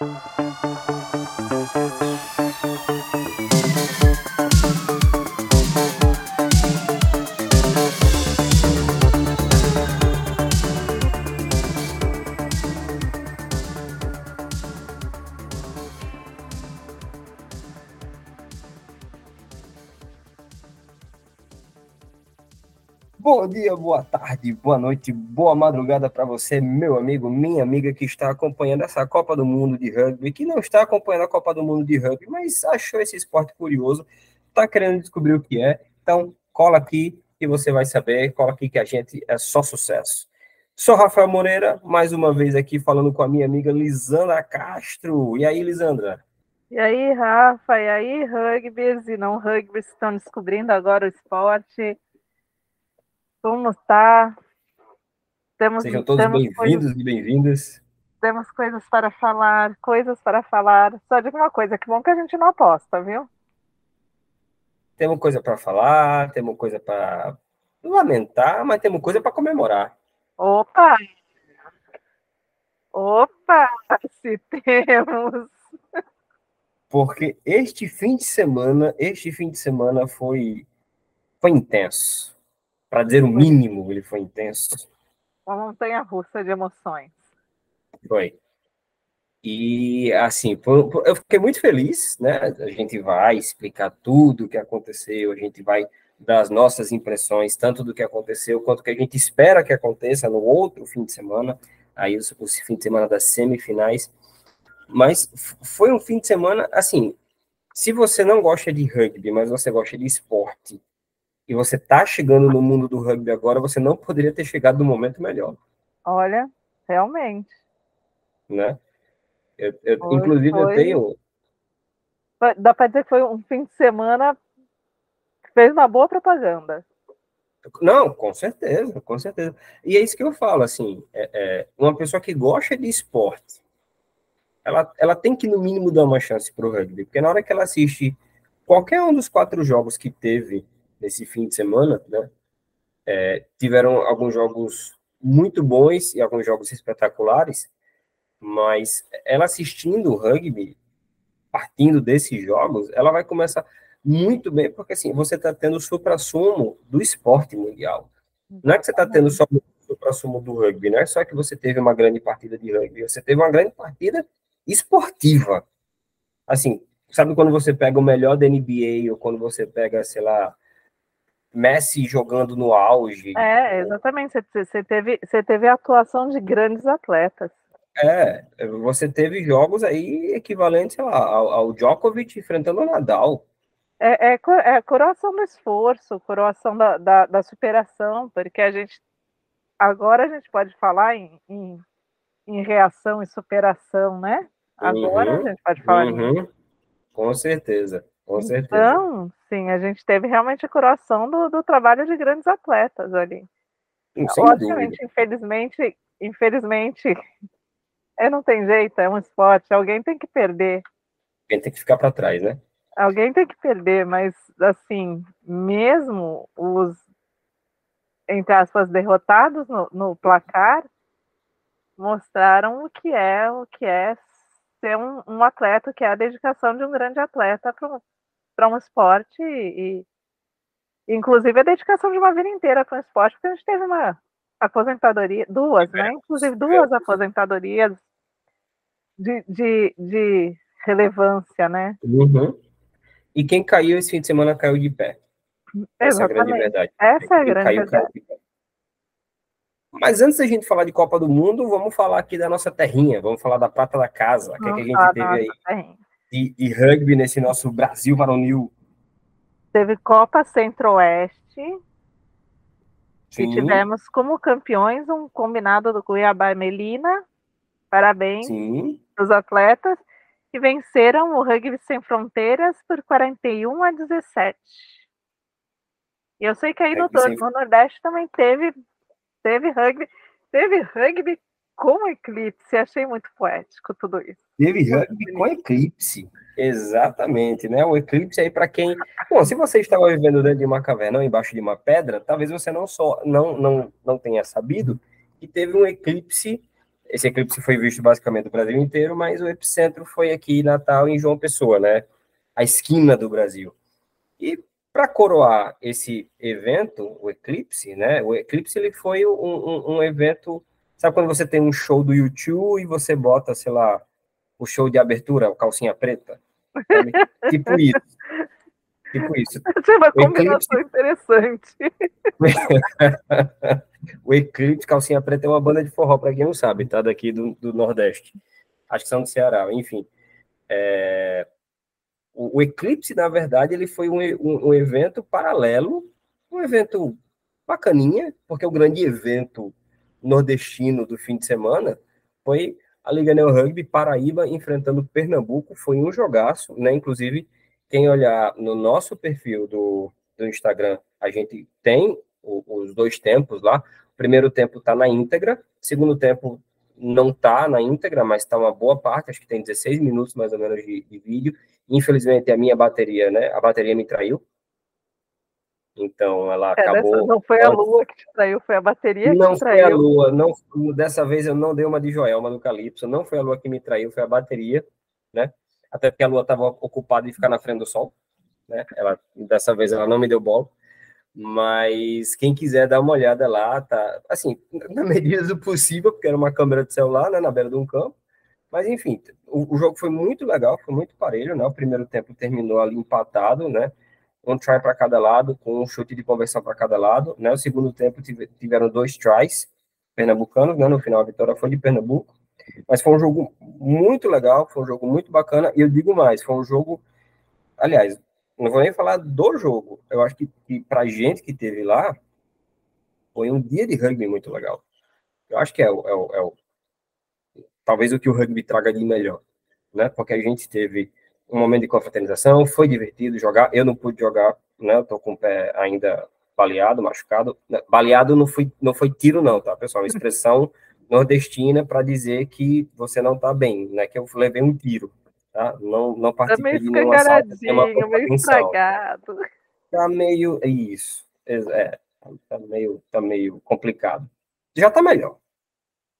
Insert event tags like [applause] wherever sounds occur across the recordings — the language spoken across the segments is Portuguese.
Thank you. Tarde, boa noite, boa madrugada para você, meu amigo, minha amiga que está acompanhando essa Copa do Mundo de rugby, que não está acompanhando a Copa do Mundo de rugby, mas achou esse esporte curioso, está querendo descobrir o que é. Então, cola aqui e você vai saber, cola aqui que a gente é só sucesso. Sou Rafael Moreira, mais uma vez aqui falando com a minha amiga Lisandra Castro. E aí, Lisandra? E aí, Rafa, e aí, rugbyers e não rugbyers estão descobrindo agora o esporte. Como está? Temos, Sejam todos bem-vindos e bem-vindas. Temos coisas para falar, coisas para falar. Só digo uma coisa, que bom que a gente não aposta, viu? Temos coisa para falar, temos coisa para lamentar, mas temos coisa para comemorar. Opa! Opa! Se temos! Porque este fim de semana, este fim de semana foi, foi intenso para dizer o mínimo, ele foi intenso. Uma montanha russa de emoções. Foi. E, assim, eu fiquei muito feliz, né? A gente vai explicar tudo o que aconteceu, a gente vai dar as nossas impressões, tanto do que aconteceu, quanto que a gente espera que aconteça no outro fim de semana, aí o, o fim de semana das semifinais. Mas foi um fim de semana, assim, se você não gosta de rugby, mas você gosta de esporte, e você está chegando no mundo do rugby agora, você não poderia ter chegado no momento melhor. Olha, realmente. Né? Eu, eu, foi, inclusive, foi... eu tenho. Dá para dizer que foi um fim de semana que fez uma boa propaganda. Não, com certeza, com certeza. E é isso que eu falo, assim, é, é, uma pessoa que gosta de esporte, ela, ela tem que, no mínimo, dar uma chance para o rugby, porque na hora que ela assiste qualquer um dos quatro jogos que teve nesse fim de semana, né? É, tiveram alguns jogos muito bons e alguns jogos espetaculares, mas ela assistindo o rugby, partindo desses jogos, ela vai começar muito bem, porque assim, você está tendo o supra-sumo do esporte mundial. Não é que você está tendo só o supra-sumo do rugby, não é só que você teve uma grande partida de rugby, você teve uma grande partida esportiva. Assim, sabe quando você pega o melhor da NBA ou quando você pega, sei lá, Messi jogando no auge. É, exatamente. Você teve, você teve a atuação de grandes atletas. É, você teve jogos aí equivalentes lá, ao, ao Djokovic enfrentando o Nadal. É, é, é coroação do esforço, coroação da, da, da, superação, porque a gente agora a gente pode falar em, em, em reação e superação, né? Agora uhum, a gente pode falar uhum, em... Com certeza. Com certeza. Então, sim, a gente teve realmente a curação do, do trabalho de grandes atletas ali. Sem Obviamente, dúvida. infelizmente, infelizmente, é, não tem jeito, é um esporte, alguém tem que perder. Alguém tem que ficar para trás, né? Alguém tem que perder, mas assim, mesmo os, entre aspas, derrotados no, no placar, mostraram o que é, o que é ser um, um atleta, que é a dedicação de um grande atleta para para um esporte e, inclusive a dedicação de uma vida inteira para um esporte, porque a gente teve uma aposentadoria, duas, né? Inclusive duas aposentadorias de, de, de relevância, né? Uhum. E quem caiu esse fim de semana caiu de pé. Essa Exatamente. é a grande verdade. Essa é a grande caiu, verdade. Caiu Mas antes da gente falar de Copa do Mundo, vamos falar aqui da nossa terrinha, vamos falar da prata da casa, o que, é que a gente teve aí. Terrinha de, de rugby nesse nosso Brasil varonil? Teve Copa Centro-Oeste. E tivemos como campeões um combinado do Cuiabá e Melina. Parabéns Sim. os atletas que venceram o Rugby Sem Fronteiras por 41 a 17. E eu sei que aí no, sem... no Nordeste também teve, teve rugby, teve rugby com eclipse. Achei muito poético tudo isso. Teve rugby com eclipse. Exatamente, né? O eclipse aí para quem. Bom, se você estava vivendo dentro de uma caverna ou embaixo de uma pedra, talvez você não só não não não tenha sabido que teve um eclipse esse eclipse foi visto basicamente no Brasil inteiro, mas o epicentro foi aqui em Natal, em João Pessoa, né? A esquina do Brasil. E para coroar esse evento, o eclipse, né? O eclipse ele foi um, um, um, evento. Sabe quando você tem um show do YouTube e você bota, sei lá, o show de abertura, calcinha preta? Sabe? tipo isso. Tipo isso. Essa é uma combinação eclipse... interessante. [laughs] o Eclipse Calcinha Preta é uma banda de forró, para quem não sabe, tá? Daqui do, do Nordeste. Acho que são do Ceará, enfim. É... O, o, Eclipse, na verdade, ele foi um, um, um evento paralelo, um evento bacaninha, porque o grande evento nordestino do fim de semana foi a Liga Neo Rugby Paraíba enfrentando Pernambuco, foi um jogaço, né? Inclusive, quem olhar no nosso perfil do, do Instagram, a gente tem o, os dois tempos lá. O primeiro tempo está na íntegra, segundo tempo não está na íntegra, mas está uma boa parte, acho que tem 16 minutos mais ou menos de, de, vídeo. Infelizmente, a minha bateria, né? A bateria me traiu. Então, ela é, acabou. não foi a lua que te traiu, foi a bateria não que te traiu. Não foi a lua, não, dessa vez eu não dei uma de Joelma no Calypso, não foi a lua que me traiu, foi a bateria, né? Até porque a lua estava ocupada em ficar na frente do sol, né? Ela, dessa vez ela não me deu bola. Mas quem quiser dar uma olhada lá, tá assim, na [laughs] medida do possível, porque era uma câmera de celular, né, na beira de um campo. Mas enfim, o, o, jogo foi muito legal, foi muito parelho, né? O primeiro tempo terminou ali empatado, né? Um try para cada lado, com um chute de conversão para cada lado, né? O segundo tempo tiveram dois tries pernambucanos, né? No final a vitória foi de Pernambuco. Mas foi um jogo muito legal, foi um jogo muito bacana, e eu digo mais, foi um jogo, aliás, não vou nem falar do jogo. Eu acho que, que para gente que teve lá, foi um dia de rugby muito legal. Eu acho que é o, é o, é o talvez o que o rugby traga de melhor, né? Porque a gente teve um momento de confraternização, foi divertido jogar. Eu não pude jogar, né? Eu tô com o pé ainda baleado, machucado. Baleado não foi, não foi tiro, não, tá, pessoal? Expressão nordestina para dizer que você não tá bem, né? Que eu levei um tiro. Tá? Não, não tá participei tá de nenhum assalto. meio estragado. Tá meio. Isso. É, tá meio, tá meio complicado. Já tá melhor.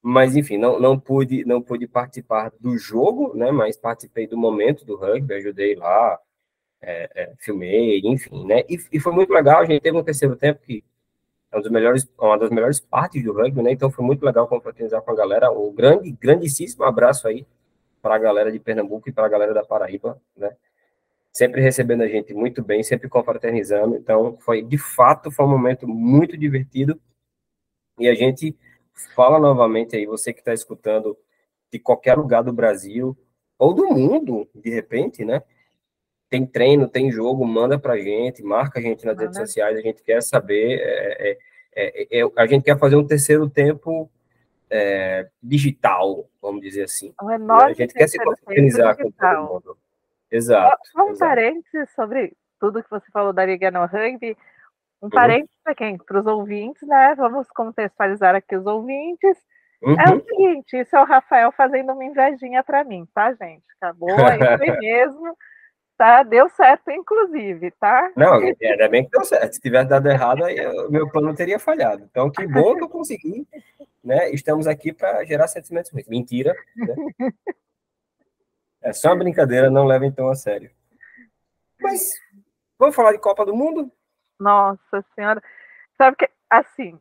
Mas, enfim, não, não, pude, não pude participar do jogo, né? Mas participei do momento do rugby, ajudei lá, é, é, filmei, enfim, né? E, e, foi muito legal. A gente teve um terceiro tempo que é um dos melhores, uma das melhores partes do rugby, né? Então foi muito legal confraternizar com a galera. Um grande, grandíssimo abraço aí para a galera de Pernambuco e para a galera da Paraíba, né? Sempre recebendo a gente muito bem, sempre confraternizando. Então, foi de fato foi um momento muito divertido. E a gente fala novamente aí, você que está escutando de qualquer lugar do Brasil ou do mundo, de repente, né? Tem treino, tem jogo, manda para a gente, marca a gente nas redes sociais, a gente quer saber. É, é, é, é, a gente quer fazer um terceiro tempo é, digital, vamos dizer assim. Um enorme a gente quer se confraternizar com todo mundo. Exato. Um parênteses sobre tudo que você falou da Liga no Rugby. Um uhum. parênteses para quem? Para os ouvintes, né? Vamos contextualizar aqui os ouvintes. Uhum. É o uhum. seguinte, isso é o Rafael fazendo uma invejinha para mim, tá, gente? Acabou, é isso [laughs] mesmo. Tá, deu certo, inclusive, tá? Não, ainda bem que deu certo. Se tivesse dado errado, aí meu plano teria falhado. Então, que bom que eu consegui né? Estamos aqui para gerar sentimentos ruins. Mentira. Né? [laughs] É só uma brincadeira, não levem tão a sério. Mas vamos falar de Copa do Mundo? Nossa Senhora. Sabe que, assim,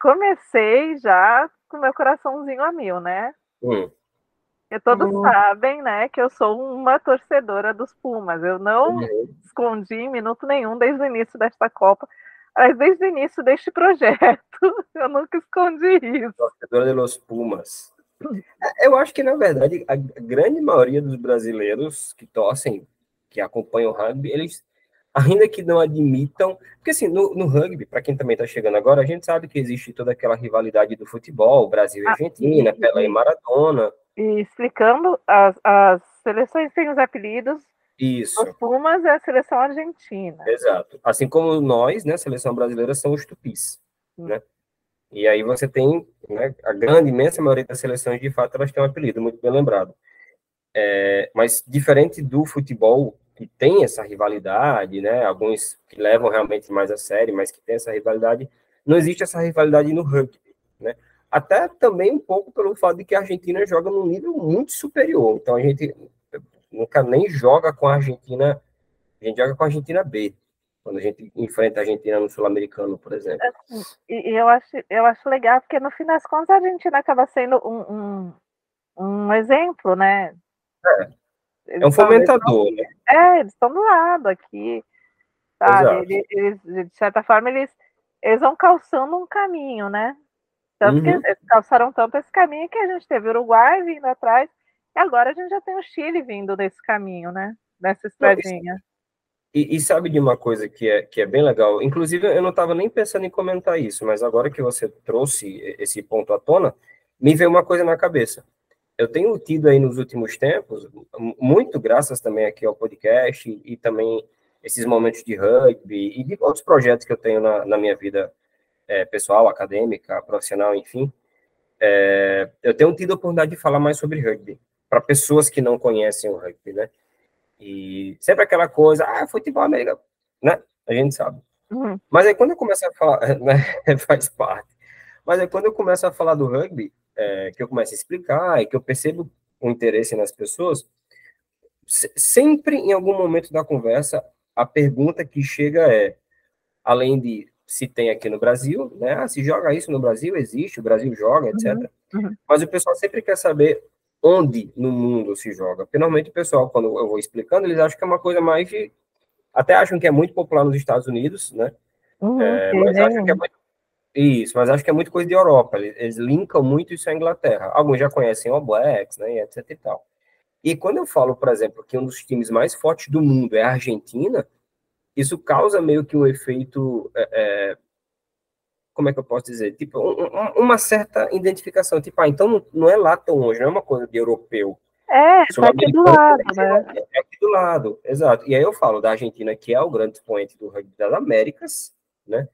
comecei já com meu coraçãozinho a mil, né? Hum. E todos hum. sabem, né, que eu sou uma torcedora dos Pumas. Eu não uhum. escondi em minuto nenhum desde o início desta Copa mas desde o início deste projeto, [laughs] eu nunca escondi isso. Torcedora de los Pumas. É, eu acho que, na verdade, a grande maioria dos brasileiros que torcem, que acompanham o rugby, eles, ainda que não admitam, porque assim, no, no rugby, para quem também está chegando agora, a gente sabe que existe toda aquela rivalidade do futebol, Brasil e ah, Argentina, Pelé e Maradona. E explicando, as, as seleções têm os apelidos isso. Os Pumas é a seleção argentina. Exato. Assim como nós, né, a seleção brasileira, são os tupis, hum. né? E aí você tem, né, a grande, imensa maioria das seleções, de fato, elas têm um apelido, muito bem lembrado. É, mas diferente do futebol, que tem essa rivalidade, né, alguns que levam realmente mais a sério, mas que tem essa rivalidade, não existe essa rivalidade no rugby, né? até também um pouco pelo fato de que a Argentina joga num nível muito superior. Então a gente nunca nem joga com a Argentina, a gente joga com a Argentina B, quando a gente enfrenta a Argentina no Sul-Americano, por exemplo. E, eu acho, eu acho legal, porque no fim das contas a Argentina acaba sendo um, um, um exemplo, né? É, é um fomentador, eles né? É, eles estão do lado aqui, sabe? Eles, eles, de certa forma, eles, eles vão calçando um caminho, né? Tanto uhum. que eles calçaram tanto esse caminho que a gente teve o Uruguai vindo atrás, e agora a gente já tem o Chile vindo nesse caminho, né? Nessa estradinha. E, e, sabe de uma coisa que é, que é bem legal? Inclusive, eu não estava nem pensando em comentar isso, mas agora que você trouxe esse ponto à tona, me veio uma coisa na cabeça. Eu tenho tido aí nos últimos tempos, muito graças também aqui ao podcast e, e também esses momentos de rugby e de outros projetos que eu tenho na, na minha vida é, pessoal, acadêmica, profissional, enfim, é, eu tenho tido a oportunidade de falar mais sobre rugby para pessoas que não conhecem o rugby, né? E sempre aquela coisa, ah, futebol americano, né? A gente sabe. Uhum. Mas aí quando eu começo a falar, [laughs] né, faz parte. Mas aí quando eu começo a falar do rugby, é, que eu começo a explicar e que eu percebo o interesse nas pessoas, sempre em algum momento da conversa, a pergunta que chega é, além de se tem aqui no Brasil, né? Ah, se joga isso no Brasil, existe, o Brasil joga, etc. Uhum, uhum. Mas o pessoal sempre quer saber onde no mundo se joga. Porque normalmente o pessoal, quando eu vou explicando, eles acham que é uma coisa mais de. Até acham que é muito popular nos Estados Unidos, né? Uhum, é, mas acham que é muito. Isso, mas acho que é muito coisa de Europa. Eles, linkam muito isso à Inglaterra. Alguns já conhecem o Blacks, né? E etc e tal. E quando eu falo, por exemplo, que um dos times mais fortes do mundo é a Argentina, isso causa meio que um efeito, é, é, como é que eu posso dizer? Tipo, um, um, uma certa identificação. Tipo, ah, então não, não, é lá tão longe, não é uma coisa de europeu. É, tá aqui do lado, né? É aqui do lado, exato. E aí eu falo da Argentina, que é o grande expoente do rugby das Américas, né?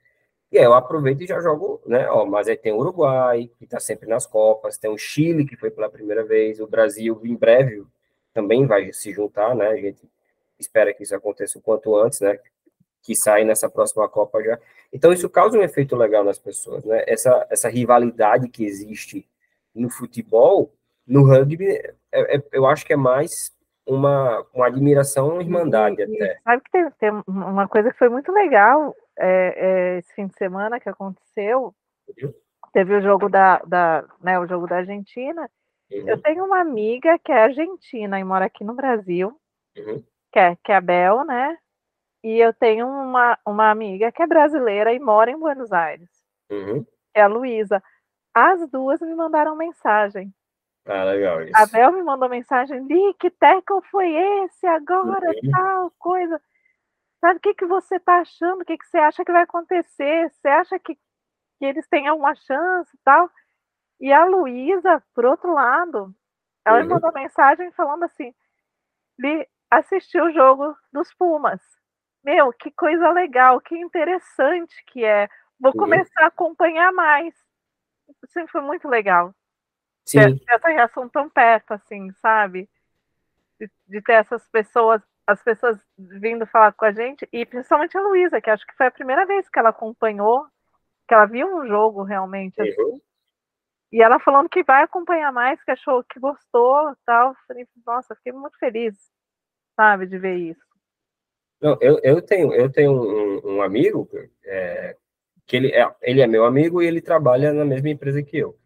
E aí eu aproveito e já jogo, né? Ó, mas aí tem o Uruguai, que está sempre nas Copas, tem o Chile, que foi pela primeira vez, o Brasil, em breve, também vai se juntar, né? A gente espera que isso aconteça o quanto antes, né? Que sai nessa próxima Copa já. Então, isso causa um efeito legal nas pessoas, né? Essa, essa rivalidade que existe no futebol, no rugby, é, é, eu acho que é mais uma, uma admiração, uma irmandade e, até. Sabe que tem, tem, uma coisa que foi muito legal é, é, esse fim de semana que aconteceu. Uhum. Teve o jogo da, da, né, o jogo da Argentina. Uhum. Eu tenho uma amiga que é argentina e mora aqui no Brasil. Uhum que é, que é a Bel, né? E eu tenho uma, uma amiga que é brasileira e mora em Buenos Aires. Uhum. É a Luísa. As duas me mandaram mensagem. Ah, legal isso. A Bel me mandou mensagem, Li, que tackle foi esse agora, uhum. tal coisa. Sabe o que, que você tá achando? O que, que você acha que vai acontecer? Você acha que, que eles têm alguma chance e tal? E a Luísa, por outro lado, ela uhum. me mandou mensagem falando assim, Li, assistir o jogo dos Pumas. Meu, que coisa legal, que interessante que é. Vou começar a acompanhar mais. Isso foi muito legal. Sim. Ter, essa reação tão perto, assim, sabe? De, de, ter essas pessoas, as pessoas vindo falar com a gente, e principalmente a Luísa, que acho que foi a primeira vez que ela acompanhou, que ela viu um jogo realmente. Assim. Uhum. E ela falando que vai acompanhar mais, que achou que gostou tal. Falei, nossa, fiquei muito feliz sabe, de ver isso. Não, eu, eu tenho, eu tenho um, um amigo é, que ele é, ele é meu amigo e ele trabalha na mesma empresa que eu.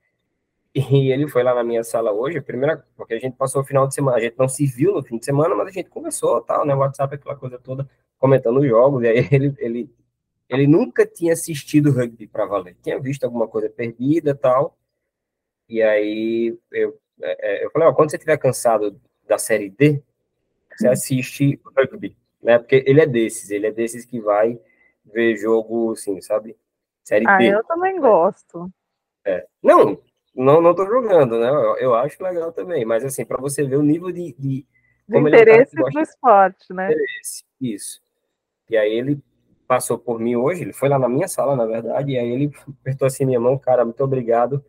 E ele foi lá na minha sala hoje, a primeira, porque a gente passou o final de semana, a gente não se viu no fim de semana, mas a gente conversou, tal, né, WhatsApp, aquela coisa toda, comentando os jogos, e aí ele, ele, ele nunca tinha assistido rugby para valer, tinha visto alguma coisa perdida, tal, e aí eu, é, é eu falei, ó, quando você estiver cansado da série D, você assiste rugby, né? Porque ele é desses, ele é desses que vai ver jogo, assim, sabe? Série ah, eu também gosto. É. Não, não, não tô jogando, né? Eu, eu acho legal também, mas assim, para você ver o nível de, de como interesse é um do esporte, né? Interesse, isso. E aí ele passou por mim hoje, ele foi lá na minha sala, na verdade, e aí ele apertou assim minha mão, cara, muito obrigado.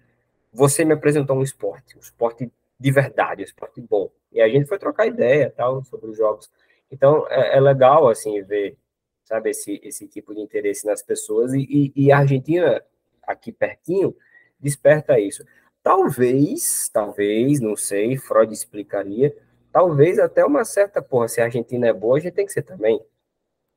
Você me apresentou um esporte, um esporte de verdade, um esporte bom. E a gente foi trocar ideia, tal, sobre os jogos. Então, é, é legal, assim, ver, sabe, esse, esse tipo de interesse nas pessoas. E, e, e, a Argentina, aqui pertinho, desperta isso. Talvez, talvez, não sei, Freud explicaria, talvez até uma certa, porra, se a Argentina é boa, a gente tem que ser também.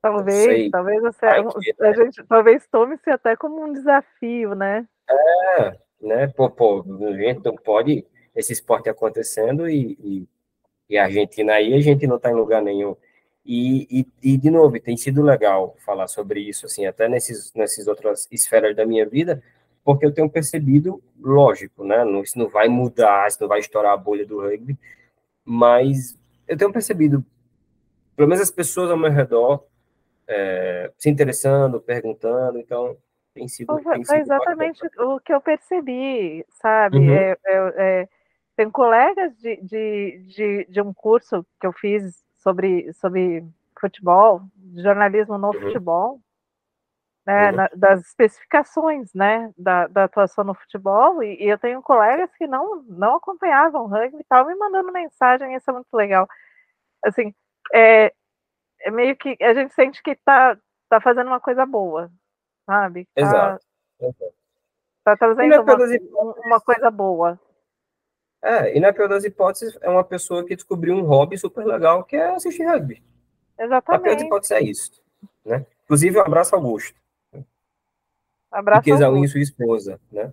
Talvez, talvez você, a, a gente talvez tome-se até como um desafio, né? É, né? Pô, pô, a gente não pode esse esporte acontecendo e, e, e a Argentina aí, a gente não está em lugar nenhum. E, e, e, de novo, tem sido legal falar sobre isso, assim, até nesses, nessas outras esferas da minha vida, porque eu tenho percebido, lógico, né, não, isso não vai mudar, isso não vai estourar a bolha do rugby, mas eu tenho percebido, pelo menos as pessoas ao meu redor, é, se interessando, perguntando, então tem sido. Foi, tem sido exatamente bacana. o que eu percebi, sabe? Uhum. É, é, é, tem colegas de, de, de, de, um curso que eu fiz sobre, sobre futebol, jornalismo no uhum. futebol, né, na, das especificações né, da, da atuação no futebol, e, e, eu tenho colegas que não, não acompanhavam o rugby e estavam me mandando mensagem, isso é muito legal. Assim, é, é meio que a gente sente que está tá fazendo uma coisa boa, sabe? Tá, Exato. Tá trazendo uma, uma coisa boa. É, e na pior das hipóteses, é uma pessoa que descobriu um hobby super legal, que é assistir rugby. Exatamente. Na pior das hipóteses é isso. Né? Inclusive, um abraço ao Augusto. Abraço que Exaú e sua esposa, né?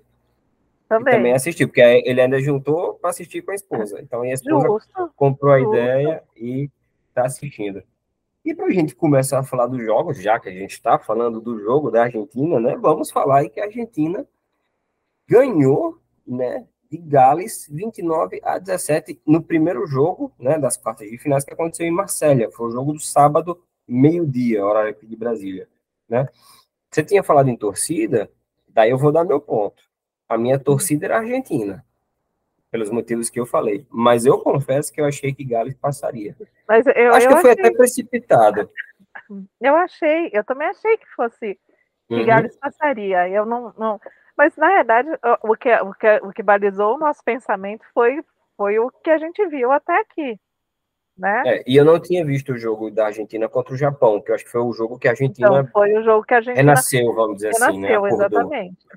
Também. E também assistiu, porque ele ainda juntou para assistir com a esposa. Então, a esposa Justo. comprou a Justo. ideia e está assistindo. E para a gente começar a falar dos jogos, já que a gente está falando do jogo da Argentina, né? Vamos falar aí que a Argentina ganhou, né? de Gales, 29 a 17, no primeiro jogo né, das quartas de finais que aconteceu em Marsella. Foi o jogo do sábado, meio-dia, horário aqui de Brasília. Né? Você tinha falado em torcida, daí eu vou dar meu ponto. A minha torcida era argentina, pelos motivos que eu falei. Mas eu confesso que eu achei que Gales passaria. Mas eu, Acho eu que foi achei... até precipitado. [laughs] Eu achei, eu também achei que fosse que uhum. Gales passaria. Eu não, não, mas, na verdade, o que, o que, o que balizou o nosso pensamento foi, foi o que a gente viu até aqui. Né? É, e eu não tinha visto o jogo da Argentina contra o Japão, que eu acho que foi o jogo que a Argentina. Então, foi o jogo que a Argentina. Renasceu, vamos dizer renasceu, assim, né? Acordou. exatamente.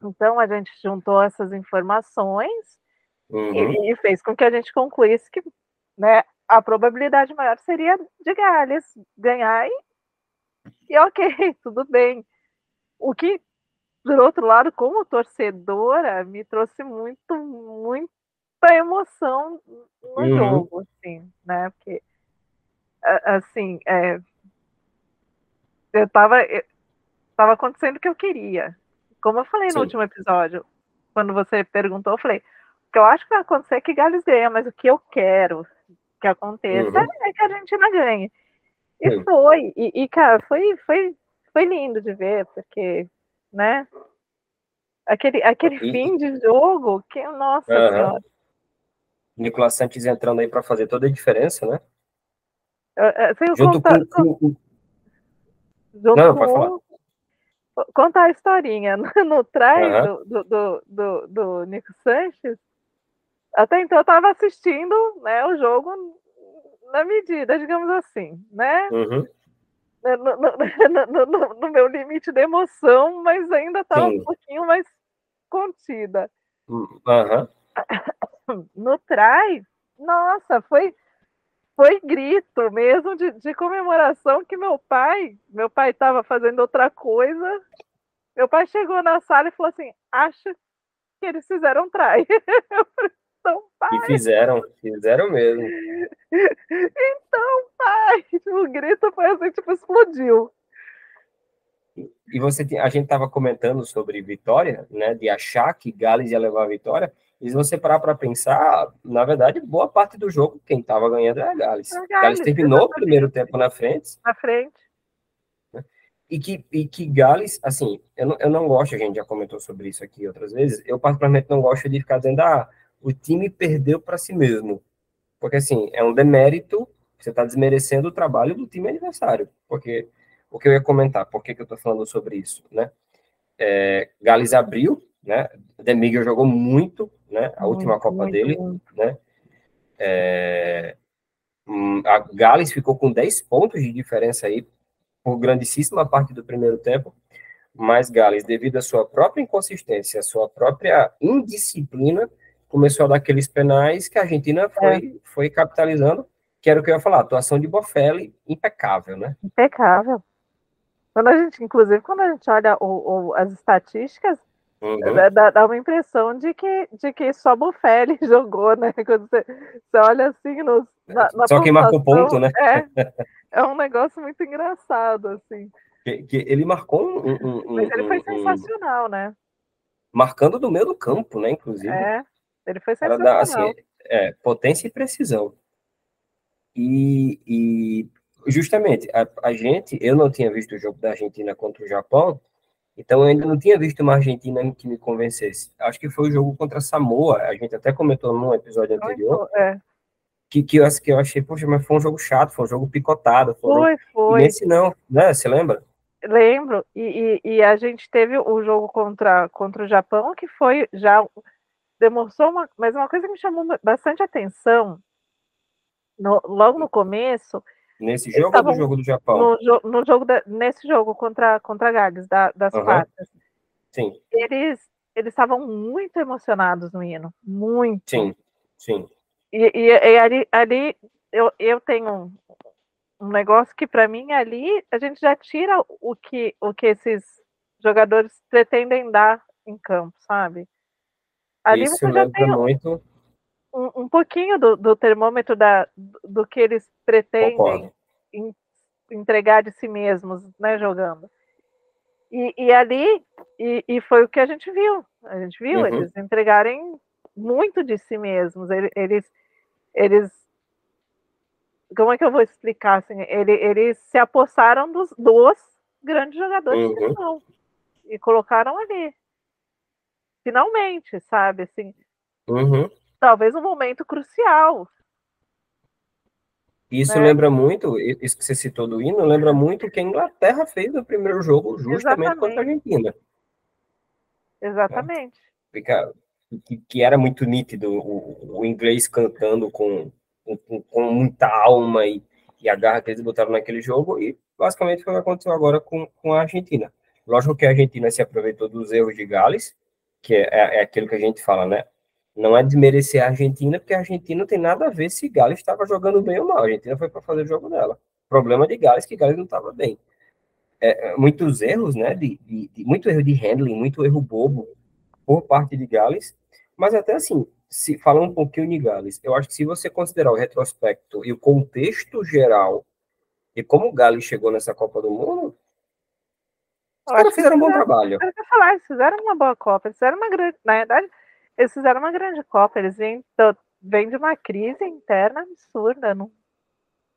Então, a gente juntou essas informações uhum. e, e, fez com que a gente concluísse que né, a probabilidade maior seria de Gales ganhar e, e ok, [laughs] tudo bem. O que por outro lado, como torcedora, me trouxe muito, muita emoção no uhum. jogo, assim, né? Porque, assim, é, eu tava, eu, tava acontecendo o que eu queria. Como eu falei Sim. no último episódio, quando você perguntou, eu falei, o que eu acho que vai acontecer é que Gales ganha, mas o que eu quero que aconteça uhum. é que a Argentina ganhe. E Sim. foi, e, e, cara, foi, foi, foi lindo de ver, porque né? Aquele, aquele e... fim de jogo, que nossa uhum. senhora. Nicolas Santos entrando aí para fazer toda a diferença, né? Sem Junto contar, com, com... Junto Não, com... pode falar. Contar a historinha [laughs] no, trás uhum. do, do, do, do, Nico Sanches. Até então eu estava assistindo né, o jogo na medida, digamos assim, né? Uhum. Né, [laughs] no, no, no, no, meu limite de emoção, mas ainda estava um pouquinho mais contida. Uhum. [laughs] [laughs] No trás, nossa, foi foi grito mesmo de, de comemoração que meu pai, meu pai estava fazendo outra coisa. Meu pai chegou na sala e falou assim: acha que eles fizeram trai. [laughs] Então, pai. E fizeram, fizeram mesmo. [laughs] Então, pai, o grito foi assim, tipo, explodiu. E você, a gente estava comentando sobre vitória, né, de achar que Gales ia levar a vitória, e se você parar para pensar, na verdade, boa parte do jogo, quem estava ganhando era Gales. A Gales, Gales terminou o primeiro tempo na frente. Na frente. Né, e que, e que Gales, assim, eu não, eu não gosto, a gente já comentou sobre isso aqui outras vezes, eu particularmente não gosto de ficar dizendo, ah, o time perdeu para si mesmo. Porque, assim, é um demérito, você está desmerecendo o trabalho do time adversário. Porque, o que eu ia comentar, por que, que eu estou falando sobre isso, né? É, Gales abriu, né? Demigel jogou muito, né? A muito, última Copa muito, dele, muito. né? É, hum, a Gales ficou com 10 pontos de diferença aí por grandíssima parte do primeiro tempo. mas Gales, devido à sua própria inconsistência, à sua própria indisciplina, começou a dar aqueles penais que a Argentina foi, é. foi capitalizando, que era o que eu ia falar, atuação de Bofelli, impecável, né? Impecável. Quando a gente, inclusive, quando a gente olha o, o, as estatísticas, uhum. dá, dá, uma impressão de que, de que só Bofelli [laughs] jogou, né? Quando você, você olha assim nos, na, na Só quem marcou ponto, né? É, é um negócio muito engraçado, assim. Que, que ele marcou um, um, Mas ele foi um, sensacional, né? Marcando do meio do campo, né? Inclusive. É, ele foi sensacional. Dá, assim, é, potência e precisão. E, e justamente, a, a, gente, eu não tinha visto o jogo da Argentina contra o Japão, então eu ainda não tinha visto uma Argentina que me convencesse. Acho que foi o jogo contra a Samoa, a gente até comentou num episódio anterior. É. Que, que, eu, que eu achei, poxa, mas foi um jogo chato, foi um jogo picotado. Foi, foi. Um foi. Nesse não, né? Você lembra? Lembro, e, e, e, a gente teve o jogo contra, contra o Japão, que foi já demonstrou uma, mas uma coisa que me chamou bastante atenção no, logo no começo. Nesse jogo ou no jogo do Japão? No, no jogo da, nesse jogo contra, contra Gales, da, das uhum. quartas. Sim. Eles eles estavam muito emocionados no hino. Muito. Sim, sim. E, e, e ali, ali eu, eu tenho um negócio que para mim ali a gente já tira o que o que esses jogadores pretendem dar em campo, sabe? Ali Isso você já tem muito... um, um pouquinho do, do, termômetro da, do que eles pretendem in, entregar de si mesmos, né, jogando. E, e ali, e, e, foi o que a gente viu. A gente viu uhum. eles entregarem muito de si mesmos. Eles, eles como é que eu vou explicar assim? Ele, eles se apossaram dos, dos grandes jogadores uhum. que são e colocaram ali. Finalmente, sabe? Assim, uhum. Talvez um momento crucial. Isso né? lembra muito, isso que você citou do hino, lembra muito o que a Inglaterra fez no primeiro jogo, justamente Exatamente. contra a Argentina. Exatamente. Fica, que, que, era muito nítido o, o inglês cantando com com, com muita alma e, e a garra que eles botaram naquele jogo, e basicamente foi o que aconteceu agora com, com a Argentina. Lógico que a Argentina se aproveitou dos erros de Gales, que é, é, é aquilo que a gente fala, né? Não é desmerecer a Argentina, porque a Argentina não tem nada a ver se Gales estava jogando bem ou mal. A Argentina foi para fazer o jogo dela. Problema de Gales que Gales não estava bem. É, é, muitos erros, né? De, de, de, muito erro de handling, muito erro bobo por parte de Gales. Mas até assim, se falando um pouquinho de Gales, eu acho que se você considerar o retrospecto e o contexto geral e como o Gales chegou nessa Copa do Mundo, os caras fizeram um bom trabalho. Eu falar, eles fizeram uma boa Copa, eles fizeram uma grande, na verdade, eles fizeram uma grande Copa, eles vêm, vêm de uma crise interna absurda, não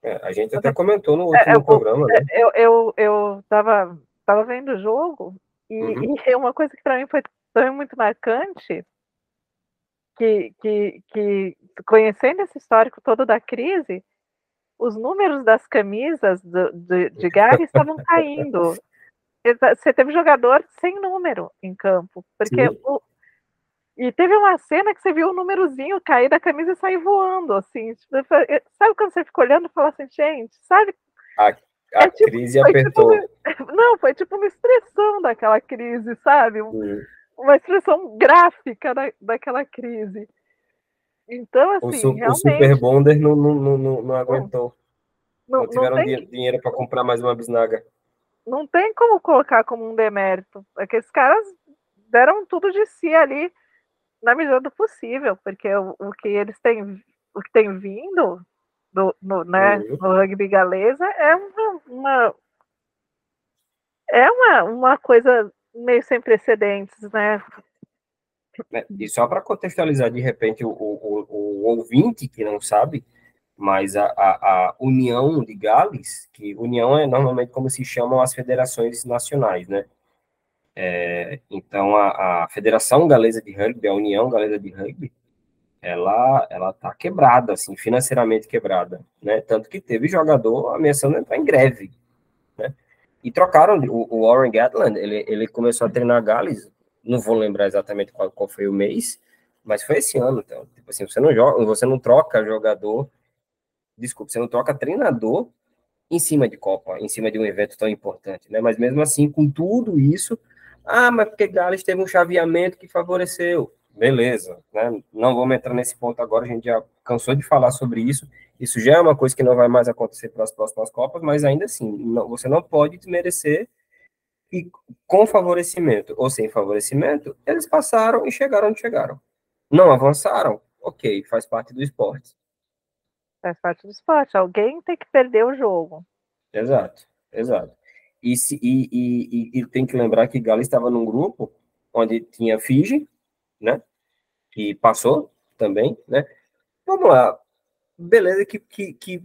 é, a gente até comentou no é, último é, eu, programa, né? Eu, eu, eu tava, tava vendo o jogo e, uhum. e [laughs] uma coisa que para mim foi também muito marcante que, que, que, conhecendo esse histórico todo da crise, os números das camisas do, de, de Gary [laughs] estavam caindo. Você teve jogador sem número em campo, porque o, e teve uma cena que você viu o númerozinho cair da camisa e sair voando, assim. Tipo, sabe quando você fica olhando e fala assim, gente, sabe? A, a é tipo, crise tipo apertou. Tipo, [laughs] não, foi tipo uma expressão daquela crise, sabe? Um, uma expressão gráfica da, daquela crise. Então, assim, o, su realmente... o Super Bonder não, não, não, não aguentou. Não, não tiveram não tem... dinheiro para comprar mais uma bisnaga. Não tem como colocar como um demérito. É que esses caras deram tudo de si ali na medida do possível, porque o, o que eles têm, o que tem vindo do, no, né, uhum. no rugby galesa é uma, uma é uma, uma coisa meio sem precedentes, né? É, e só para contextualizar, de repente, o, o, o, ouvinte que não sabe, mas a, a, a, União de Gales, que União é normalmente como se chamam as federações nacionais, né? É, então, a, a, Federação Galesa de Rugby, a União Galesa de Rugby, ela ela está quebrada, assim, financeiramente quebrada, né? Tanto que teve jogador ameaçando entrar em greve, né? E trocaram o, o Warren Gatland, ele, ele começou a treinar Gales, não vou lembrar exatamente qual, qual foi o mês, mas foi esse ano, então, tipo assim, você não joga, você não troca jogador, desculpa, você não troca treinador em cima de Copa, em cima de um evento tão importante, né? Mas mesmo assim, com tudo isso, ah, mas porque Gales teve um chaveamento que favoreceu. Beleza, né? Não vamos entrar nesse ponto agora, a gente já cansou de falar sobre isso. Isso já é uma coisa que não vai mais acontecer para as próximas Copas, mas ainda assim, não, você não pode desmerecer e com favorecimento ou sem favorecimento, eles passaram e chegaram onde chegaram. Não avançaram, ok, faz parte do esporte. Faz parte do esporte. Alguém tem que perder o jogo. Exato, exato. E, se, e, e, e, tem que lembrar que Gales estava num grupo onde tinha Fiji, né? Que passou também, né? Vamos lá. Beleza que, que, que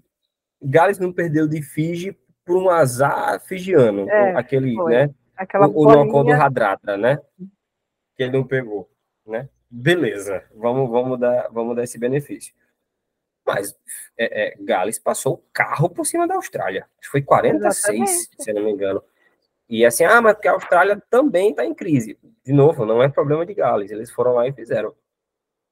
Gales não perdeu de Fiji por um azar fijiano. É, aquele, foi. né? Aquela o, bolinha... o do Radrata, né? Que ele não pegou, né? Beleza, vamos, vamos, dar, vamos dar esse benefício. Mas é, é, Gales passou o carro por cima da Austrália. Foi 46, Exatamente. se não me engano. E assim, ah, mas porque a Austrália também está em crise. De novo, não é problema de Gales. Eles foram lá e fizeram.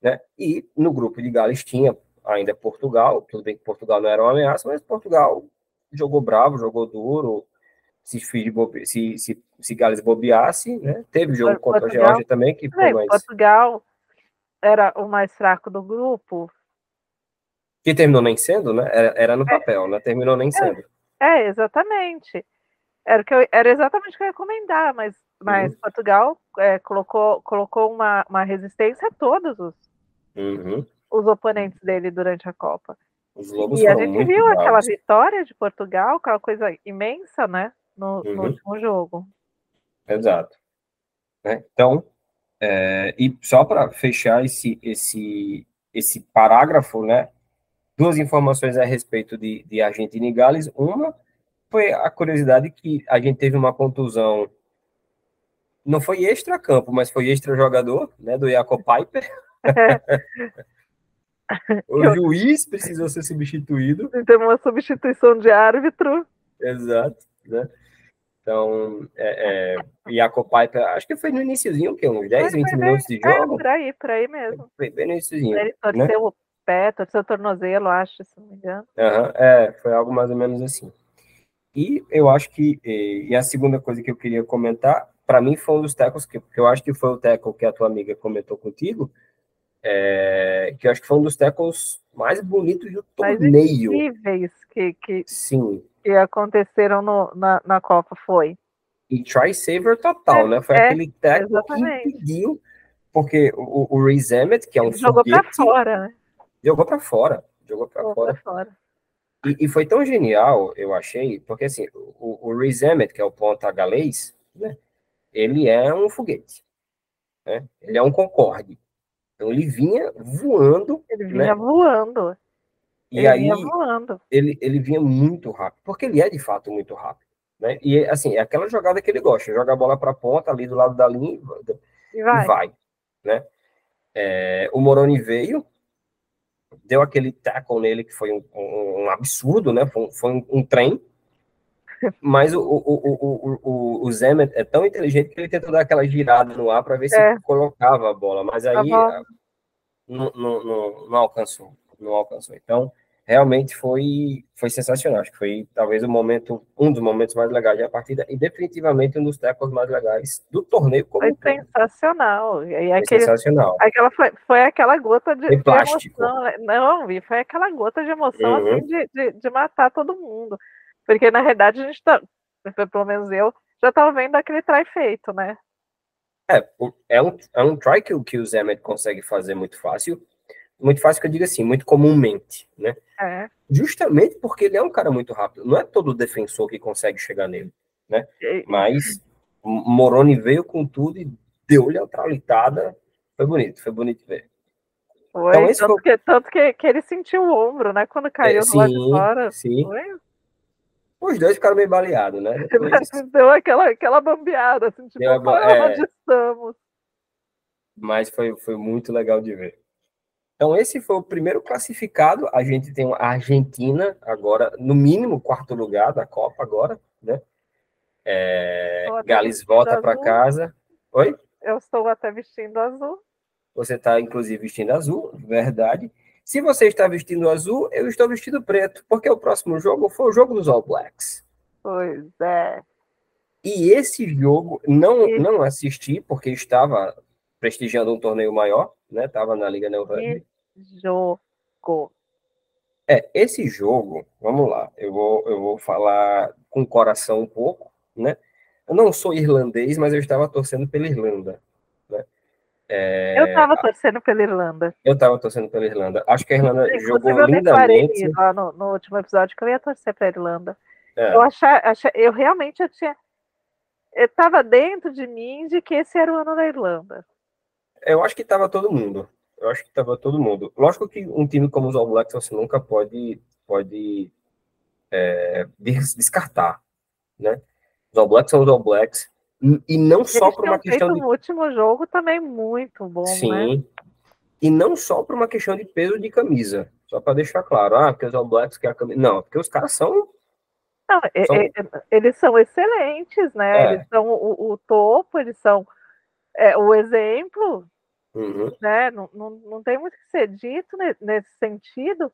Né? E no grupo de Gales tinha ainda Portugal. Tudo bem que Portugal não era uma ameaça, mas Portugal jogou bravo, jogou duro. Se, se, se, se Gales bobeasse, né? Teve jogo Portugal, contra a Geórgia também, que mais... Portugal era o mais fraco do grupo, que terminou nem sendo, né? Era, era no é. papel, é, né? Terminou nem é, sendo. É, exatamente. Era, que eu, era exatamente o que eu ia recomendar, mas, mas uhum. Portugal é, colocou, colocou uma, uma resistência a todos os, uhum. os oponentes dele durante a Copa. E a gente viu bravos. aquela vitória de Portugal, aquela coisa imensa, né? No, uhum. no último jogo. Exato. Né? Então, é, e só para fechar esse, esse, esse parágrafo, né? Duas informações a respeito de, de Argentina e Gales. Uma foi a curiosidade que a gente teve uma contusão, não foi extra-campo, mas foi extra-jogador, né, do Jacob Piper. [laughs] o juiz precisou ser substituído. Tem uma substituição de árbitro. Exato, né? Então, é, é, Jacob Piper, acho que foi no iníciozinho, que uns 10, 20 minutos de é, jogo. É, por aí, por aí mesmo. Foi bem no iníciozinho. Ele torceu né? Pé, torceu o tornozelo, acho, se não me engano. Uhum, é, foi algo mais ou menos assim. E eu acho que, e a segunda coisa que eu queria comentar, para mim foi um dos tecos, que, eu acho que foi o teco que a tua amiga comentou contigo, é, que eu acho que foi um dos tecos mais bonitos do torneio. Incríveis que, que, Sim. que aconteceram no, na, na Copa, foi. E try-saver total, é, né? Foi é, aquele teco exatamente. que impediu, porque o, o Emmett, que é um Ele jogou para fora, né? Jogou para fora. Jogou para fora. fora. E, e, foi tão genial, eu achei, porque assim, o, o Reese Emmett, que é o ponta galês, né, ele é um foguete. Né? Ele é um Concorde. Então ele vinha voando. Ele vinha né? voando. E ele aí vinha voando. Ele, ele vinha muito rápido, porque ele é de fato muito rápido. Né? E assim, é aquela jogada que ele gosta, joga a bola para a ponta ali do lado da linha e vai. E vai né? É, o Moroni veio, deu aquele tackle nele que foi um, um, um absurdo, né? Foi, foi um, um, trem. [laughs] Mas o, o, o, o, o Zemet é tão inteligente que ele tentou dar aquela girada no ar para ver se é. colocava a bola, mas aí ah, não, não, não, não alcançou, não alcançou. Então, realmente foi, foi sensacional. Acho que foi talvez o momento, um dos momentos mais legais da partida e definitivamente um dos tecos mais legais do torneio. Como foi sensacional. E foi aquele, sensacional. Aquela foi, foi aquela gota de, de emoção. Né? Não, vi, foi aquela gota de emoção uhum. assim, de, de, de, matar todo mundo. Porque na realidade a gente tá, pelo menos eu, já estava vendo aquele try feito, né? É, é um, é um try que, que o Zemet consegue fazer muito fácil muito fácil que eu diga assim, muito comumente, né? É. Justamente porque ele é um cara muito rápido. Não é todo defensor que consegue chegar nele, né? Mas Moroni veio com tudo e deu-lhe a tralitada. Foi bonito, foi bonito ver. Foi, então, tanto, foi... Que, tanto que, que ele sentiu o ombro, né? Quando caiu é, sim, lá de fora. Sim. Foi? Os dois ficaram meio baleados, né? [laughs] Depois... Deu aquela, aquela bambeada, assim, tipo, Deu a... é... onde estamos? Mas foi, foi muito legal de ver. Então, esse foi o primeiro classificado. A gente tem a Argentina agora, no mínimo, quarto lugar da Copa agora, né? É, Gales volta para casa. Oi? Eu estou até vestindo azul. Você está, inclusive, vestindo azul, verdade. Se você está vestindo azul, eu estou vestido preto, porque o próximo jogo foi o jogo dos All Blacks. Pois é. E esse jogo não, não assisti, porque estava prestigiando um torneio maior, né? Estava na Liga Neo Rugby. Jogo. É, esse jogo, vamos lá, eu vou, eu vou falar com o coração um pouco, né? Eu não sou irlandês, mas eu estava torcendo pela Irlanda. Né? É, eu estava torcendo pela Irlanda. Eu estava torcendo pela Irlanda. Acho que a Irlanda jogou eu lindamente. Lá no, no, último episódio que eu ia torcer para a Irlanda. É. Eu, achar, achar, eu realmente eu tinha estava dentro de mim de que esse era o ano da Irlanda. Eu acho que estava todo mundo. Eu acho que estava todo mundo. Lógico que um time como os All Blacks você nunca pode, pode é, descartar, né? Os All Blacks são os All Blacks. E não Eles só por uma questão de... no último jogo também muito bom, Sim. Né? E não só por uma questão de peso de camisa. Só para deixar claro. Ah, porque os All Blacks que a camisa... Não, porque os caras são não, são... Eles são excelentes, né? É. Eles são o, o, topo, eles são é, o exemplo, uhum. né? Não, não, não tem muito que ser dito nesse sentido,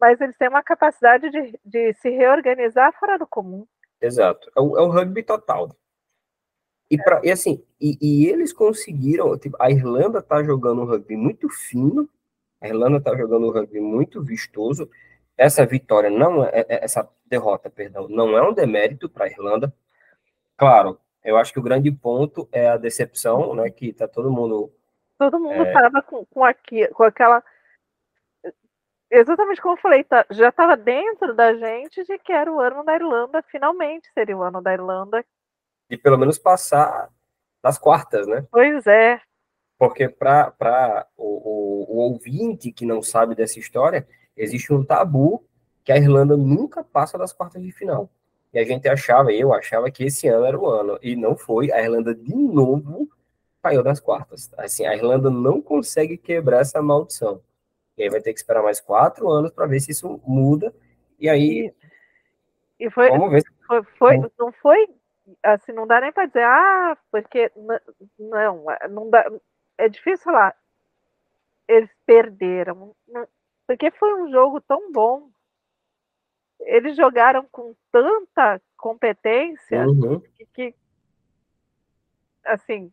mas eles têm uma capacidade de, de se reorganizar fora do comum. Exato. É o, é o rugby total. E, pra, e assim, e, e, eles conseguiram. Tipo, a Irlanda tá jogando um rugby muito fino, a Irlanda tá jogando um rugby muito vistoso, essa vitória não é, é, essa derrota, perdão, não é um demérito para a Irlanda. Claro, eu acho que o grande ponto é a decepção, né, que tá todo mundo todo mundo estava é... com, com, aqui, com aquela exatamente como eu falei, tá, já estava dentro da gente de que era o ano da Irlanda, finalmente seria o ano da Irlanda. E pelo menos passar das quartas, né? Pois é. Porque para o, o, o ouvinte que não sabe dessa história, existe um tabu que a Irlanda nunca passa das quartas de final. E a gente achava, eu achava que esse ano era o ano, e não foi. A Irlanda de novo caiu das quartas. Assim, a Irlanda não consegue quebrar essa maldição. E aí vai ter que esperar mais quatro anos para ver se isso muda. E aí. E, foi, vamos ver. Foi, foi, não foi assim, não dá nem para dizer, ah, porque não, não dá, é difícil falar. Eles perderam. Porque foi um jogo tão bom. Eles jogaram com tanta competência uhum. que, que, assim,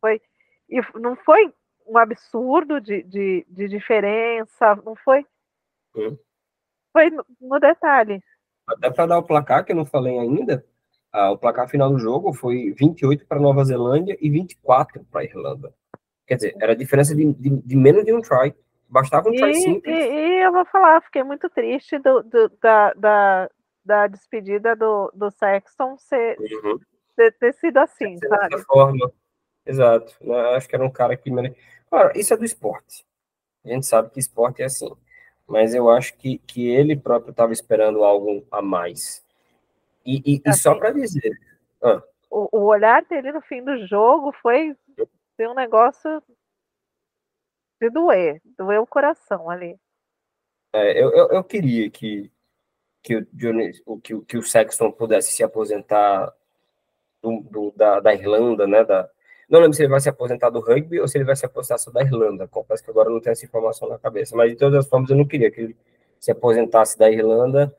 foi. E não foi um absurdo de, de, de diferença, não foi. Uhum. Foi no, no detalhe. Até para dar o placar, que eu não falei ainda, ah, o placar final do jogo foi 28 para Nova Zelândia e 24 para a Irlanda. Quer dizer, era a diferença de, de, de menos de um try. Bastava um try simples. E, e, eu vou falar, fiquei muito triste do, do da, da, da despedida do, do Sexton ser, uhum. ter, ter, sido assim, ser sabe? Dessa forma. Exato. Né? Acho que era um cara que. Claro, isso é do esporte. A gente sabe que esporte é assim. Mas eu acho que, que ele próprio estava esperando algo a mais. E, e, assim, e só para dizer. Ah. O, o olhar dele no fim do jogo foi ser um negócio de doer, doer o coração ali. É, eu, eu, eu, queria que, que, o Johnny, que, que o Sexton pudesse se aposentar do, do, da, da Irlanda, né? Da, não lembro se ele vai se aposentar do rugby ou se ele vai se aposentar só da Irlanda. Confesso que agora não tenho essa informação na cabeça. Mas de todas as formas, eu não queria que ele se aposentasse da Irlanda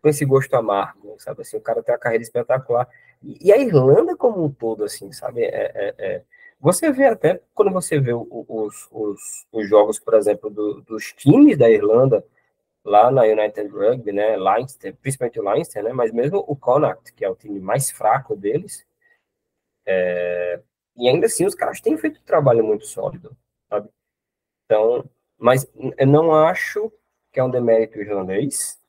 com esse gosto amargo, sabe? Assim, o cara tem uma carreira espetacular. E, e a Irlanda como um todo, assim, sabe? É, é, é você vê até, quando você vê os, os, os jogos, por exemplo, do, dos times da Irlanda, lá na United Rugby, né, Leinster, principalmente o Leinster, né, mas mesmo o Connacht, que é o time mais fraco deles, é, e ainda assim os caras têm feito um trabalho muito sólido, sabe? Então, mas eu não acho que é um demérito irlandês,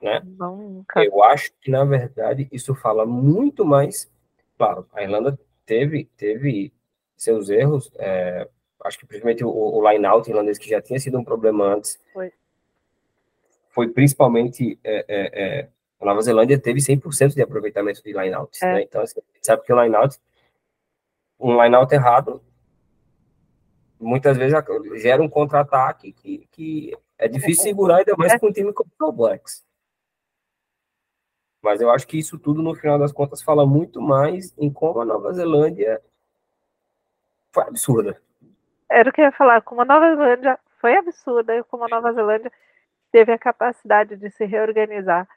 né? Nunca. Eu acho que, na verdade, isso fala muito mais, claro, a Irlanda teve, teve seus erros. É, acho que principalmente o, o line-out irlandês, que já tinha sido um problema antes, foi, foi principalmente. É, é, é a Nova Zelândia teve 100% de aproveitamento de line-out. É. Né? Então, assim, sabe que o line-out, um line-out errado, muitas vezes gera um contra-ataque que, que é difícil segurar, ainda mais com um time como o Blacks. Mas eu acho que isso tudo, no final das contas, fala muito mais em como a Nova Zelândia foi absurda. Era o que eu ia falar, como a Nova Zelândia foi absurda como a Nova Zelândia teve a capacidade de se reorganizar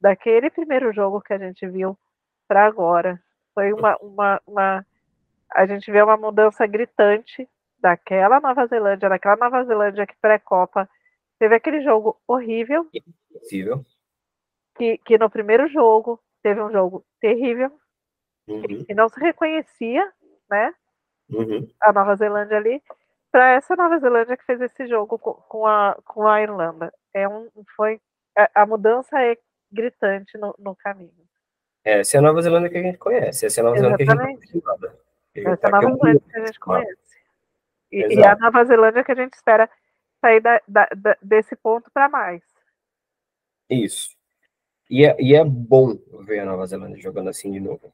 daquele primeiro jogo que a gente viu para agora. Foi uma, uma, uma, A gente vê uma mudança gritante daquela Nova Zelândia, daquela Nova Zelândia que pré-Copa teve aquele jogo horrível. Que, que no primeiro jogo teve um jogo terrível, Uhum. que não se reconhecia, né? Uhum. A Nova Zelândia ali, para essa Nova Zelândia que fez esse jogo com, com, a, com a Irlanda. É um, foi, a, a mudança é gritante no, no caminho. Essa é a Nova Zelândia que a gente conhece. Essa é a Nova Zelândia que a gente Exatamente. Essa é tá a Nova Zelândia que a gente conhece. E, e a Nova Zelândia que a gente espera sair da, da- da- desse ponto para mais. Isso. E é, e é bom ver a Nova Zelândia jogando assim de novo,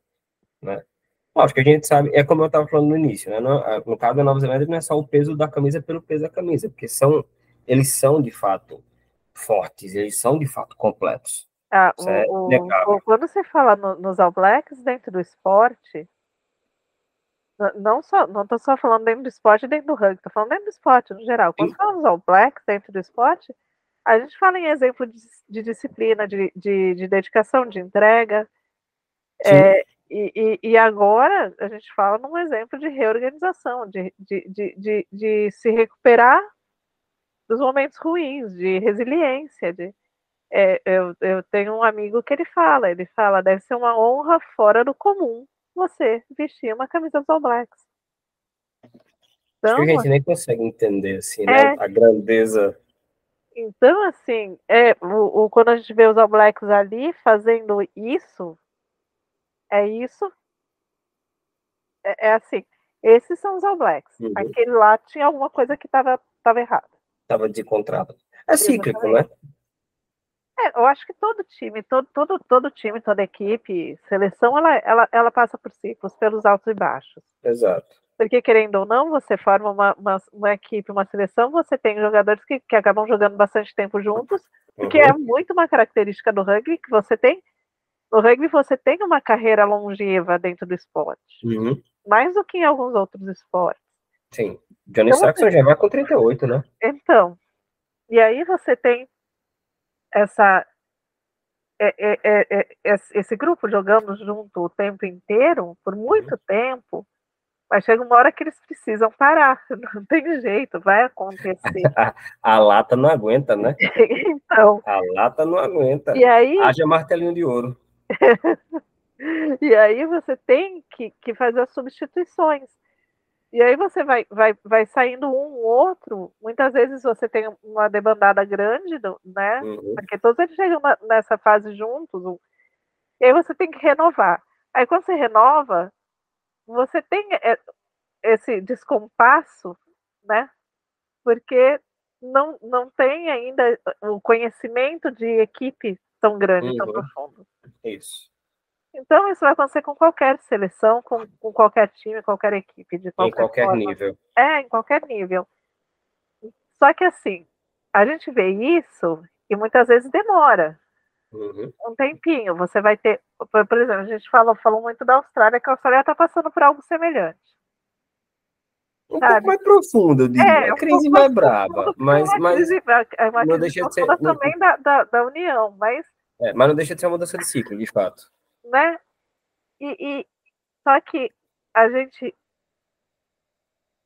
né? Lógico que a gente sabe, é como eu estava falando no início, né? No, no caso da Nova Zelândia, não é só o peso da camisa pelo peso da camisa, porque são, eles são de fato fortes, eles são de fato completos. Ah, Isso é o- o- o- quando você fala no- nos All Blacks dentro do esporte, não só, não estou só falando dentro do esporte dentro do rugby, estou falando dentro do esporte no geral. Quando Sim. fala nos All Blacks dentro do esporte, a gente fala em exemplo de, de disciplina, de, de, de dedicação, de entrega. É, e, e, e agora a gente fala num exemplo de reorganização, de, de, de, de, de se recuperar dos momentos ruins, de resiliência, de, é, eu, eu tenho um amigo que ele fala, ele fala, deve ser uma honra fora do comum você vestir uma camisa dos All Blacks. Acho Então, que a gente nem consegue entender, assim, É. né? A grandeza. então assim, é, o, o- quando a gente vê os All Blacks ali fazendo isso, é isso, é, é assim, esses são os All Blacks. Uhum. Aquele lá tinha alguma coisa que estava tava errada. Tava desencontrado. É cíclico, né? É, eu acho que todo time, todo, todo, todo time, toda equipe, seleção, ela, ela, ela passa por ciclos, pelos altos e baixos. Exato. Porque, querendo ou não, você forma uma, uma, uma equipe, uma seleção, você tem jogadores que, que acabam jogando bastante tempo juntos, porque é Uhum. muito uma característica do rugby que você tem. No rugby você tem uma carreira longeva dentro do esporte, Uhum. mais do que em alguns outros esportes. Sim. Johnny Então, Saxon já vai com 38, né? Então, e aí você tem essa é- é- é- é- esse grupo jogando junto o tempo inteiro, por muito tempo, mas chega uma hora que eles precisam parar, [laughs] não tem jeito, vai acontecer. [laughs] A lata não aguenta, né? [laughs] então, A lata não aguenta. e aí, Haja martelinho de ouro. e aí você tem que, que fazer as substituições. E aí você vai, vai, vai saindo um ou outro, muitas vezes você tem uma debandada grande, né? Uhum. porque todos eles chegam na- nessa fase juntos, e aí você tem que renovar. Aí quando você renova, você tem é, esse descompasso, né? Porque não, não tem ainda o conhecimento de equipe tão grande, tão Uhum. profundo. Isso. Então isso vai acontecer com qualquer seleção, com, com qualquer time, qualquer equipe, de Em qualquer, qualquer forma. nível. É, em qualquer nível. Só que assim, a gente vê isso e muitas vezes demora Uhum. um tempinho. Você vai ter, por, exemplo, a gente falou, falou muito da Austrália, que a Austrália está passando por algo semelhante. Um Sabe? pouco mais profundo, eu diria. É, a um crise pouco mais mais porque Mas, é uma mas, crise, é uma não deixa de ser- profunda não- também da, da, da União, mas, é, mas não deixa de ser uma mudança de ciclo, de fato. Né? E, e só que a gente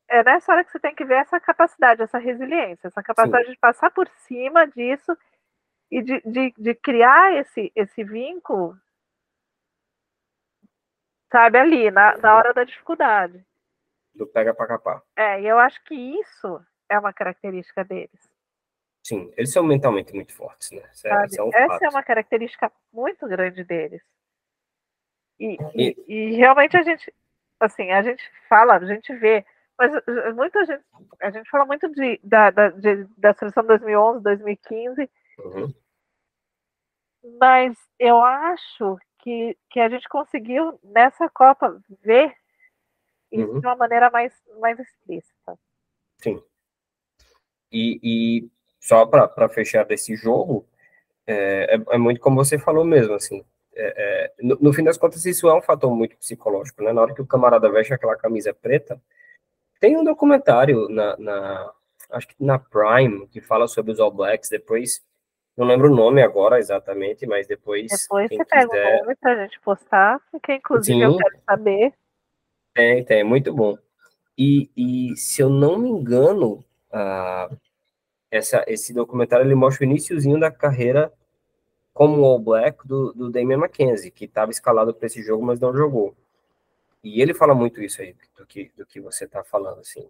é nessa hora que você tem que ver essa capacidade, essa resiliência, essa capacidade de passar por cima disso e de, de, de criar esse, esse vínculo, sabe, ali, na, na hora da dificuldade. Do pega pra capar. É, e eu acho que isso é uma característica deles. Sim, eles são mentalmente muito fortes, né? É, é Essa é uma característica muito grande deles. E, E- realmente a gente, assim, a gente fala, a gente vê, mas uh, muita gente, a gente fala muito de, da, da, de- da seleção 2011, 2015, Uhum. mas eu acho que, que a gente conseguiu nessa Copa ver isso Uhum. de uma maneira mais, mais explícita. Sim. E, e só para fechar desse jogo, é, é, é muito como você falou mesmo, assim. É, é, no, no fim das contas, isso é um fator muito psicológico, né? Na hora que o camarada veste aquela camisa preta, tem um documentário na, na, acho que na Prime, que fala sobre os All Blacks, depois, não lembro o nome agora exatamente, mas depois. Depois você quiser... pega o nome pra gente postar, porque inclusive Sim. eu quero saber. Tem, tem, muito bom. E, e se eu não me engano, uh, essa, esse documentário ele mostra o iníciozinho da carreira como All Black do, do Damian McKenzie, que estava escalado para esse jogo, mas não jogou. E ele fala muito isso aí, do que, do que você está falando, assim,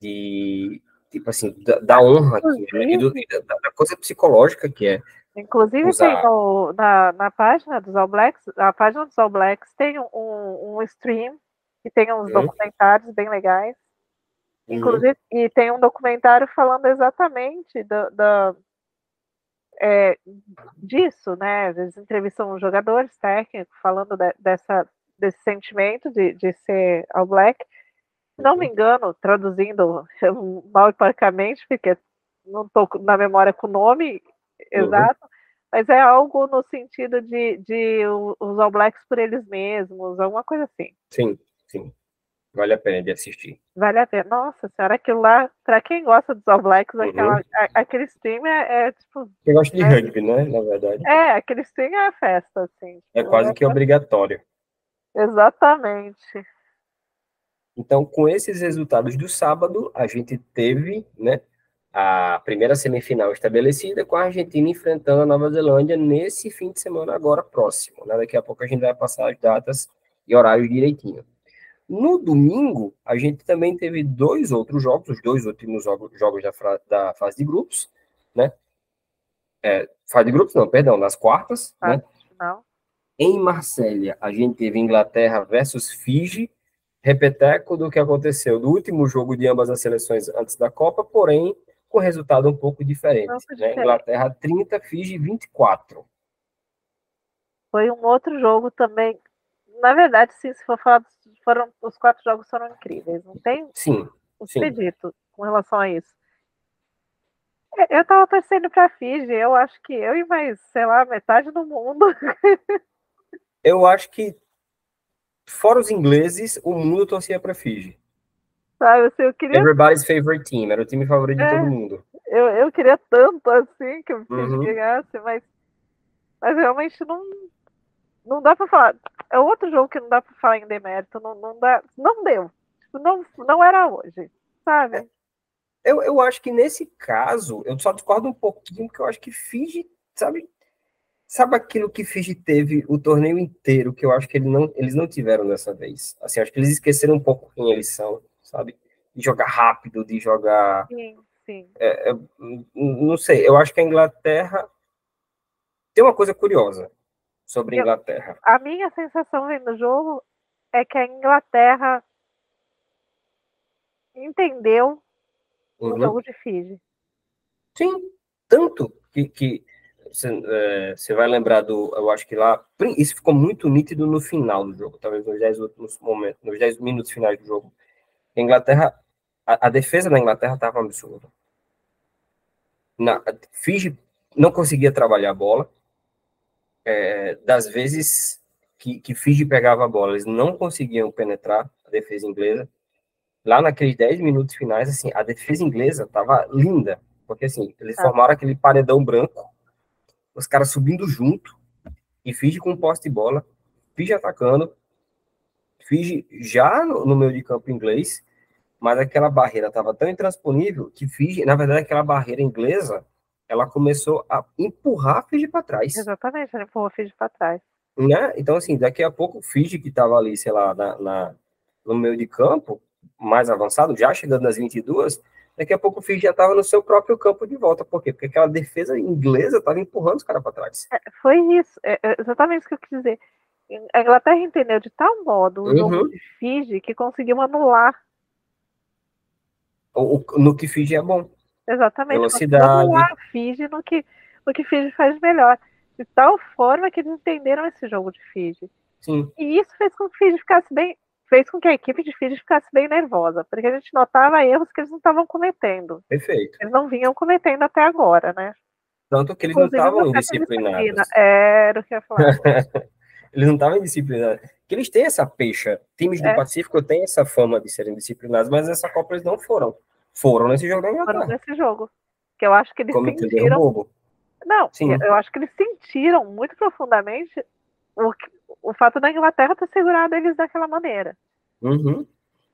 de, tipo assim, da, da honra aqui, né, e do, da, da, coisa psicológica que é. Inclusive, usar... tem no, na, na página dos All Blacks, a página dos All Blacks tem um, um stream que tem uns uhum. documentários bem legais. Uhum. Inclusive, e tem um documentário falando exatamente da, da é, disso, né? Eles entrevistam jogadores técnicos falando de, dessa, desse sentimento de, de ser All Black. Se não me uhum. engano, traduzindo [laughs] mal e porcamente, porque não estou na memória com o nome uhum. exato, mas é algo no sentido de, de os All Blacks por eles mesmos, alguma coisa assim. Sim, sim. Vale a pena de assistir. Vale a pena. Nossa senhora, aquilo lá, pra quem gosta dos All Blacks, uhum. aquela, a, aquele stream é, é, tipo. Quem gosta de é, rugby, né? Na verdade. É, aquele stream é festa, assim. É tipo, quase é que obrigatório. Exatamente. Então, com esses resultados do sábado, a gente teve, né, a primeira semifinal estabelecida com a Argentina enfrentando a Nova Zelândia nesse fim de semana agora próximo. Né? Daqui a pouco a gente vai passar as datas e horários direitinho. No domingo, a gente também teve dois outros jogos, os dois últimos jogos, jogos da, da, fase de grupos, né? É, fase de grupos, não, perdão, nas quartas, ah, né? Não. Em Marsella, a gente teve Inglaterra versus Fiji, repeteco do que aconteceu do último jogo de ambas as seleções antes da Copa, porém com resultado um pouco diferente. Né? diferente. Inglaterra 30, Fiji 24. Foi um outro jogo também. Na verdade, sim, se for falar foram os quatro jogos foram incríveis. Não tem sim, o que dito com relação a isso. É, eu tava torcendo pra Fiji, eu acho que eu e mais, sei lá, metade do mundo. [laughs] eu acho que, fora os ingleses, o mundo torcia pra Fiji. Sabe, assim, eu queria... Everybody's favorite team, era o time favorito é, de todo mundo. Eu, eu queria tanto assim que o Fiji uhum. ganhasse, mas, mas realmente não, não dá para falar. É outro jogo que não dá para falar em demérito. Não, não, dá, não deu. Não, não era hoje, sabe? Eu, eu acho que nesse caso, eu só discordo um pouquinho, porque eu acho que Fiji, sabe? Sabe aquilo que Fiji teve o torneio inteiro, que eu acho que ele não, eles não tiveram dessa vez? Assim, acho que eles esqueceram um pouco quem eles são, sabe? De jogar rápido, de jogar. Sim, sim. É, é, não sei, eu acho que a Inglaterra tem uma coisa curiosa sobre a Inglaterra? a minha sensação vendo o jogo é que a Inglaterra entendeu uhum. o jogo de Fiji. Sim, tanto que, que você é, vai lembrar do, eu acho que lá, isso ficou muito nítido no final do jogo, talvez nos 10 últimos momentos, nos 10 minutos finais do jogo. A Inglaterra, a, a defesa da Inglaterra estava absurda. Na, Fiji não conseguia trabalhar a bola, é, das vezes que, que Fiji pegava a bola, eles não conseguiam penetrar a defesa inglesa. Lá naqueles 10 minutos finais, assim, a defesa inglesa tava linda, porque assim, eles ah. formaram aquele paredão branco, os caras subindo junto, e Fiji com poste de bola, Fiji atacando, Fiji já no, no meio de campo inglês, mas aquela barreira estava tão intransponível que Fiji, na verdade, aquela barreira inglesa ela começou a empurrar a Fiji para trás. Exatamente, ela empurrou a Fiji para trás. Né? Então, assim, daqui a pouco o Fiji, que estava ali, sei lá, na, na, no meio de campo, mais avançado, já chegando nas 22, daqui a pouco o Fiji já estava no seu próprio campo de volta. Por quê? Porque aquela defesa inglesa estava empurrando os caras para trás. É, foi isso, é, é exatamente isso que eu quis dizer. A Inglaterra entendeu de tal modo o uhum. jogo de Fiji que conseguiu anular. O, o, no que Fiji é bom. Exatamente. Velocidade. a Fiji no que, no que Fiji faz melhor. De tal forma que eles entenderam esse jogo de Fiji. Sim. E isso fez com que Fiji ficasse bem. Fez com que a equipe de Fiji ficasse bem nervosa, porque a gente notava erros que eles não estavam cometendo. Perfeito. Eles não vinham cometendo até agora, né? Tanto que eles Inclusive, não estavam indisciplinados. Era o que eu ia falar. [laughs] eles não estavam indisciplinados. Que eles têm essa pecha. Times do é. Pacífico têm essa fama de serem disciplinados, mas nessa Copa eles não foram. Foram nesse jogo da Inglaterra. Foram nesse jogo. Que eu acho que eles sentiram. bobo. Não, Sim. eu acho que eles sentiram muito profundamente o, o fato da Inglaterra ter segurado eles daquela maneira. Uhum.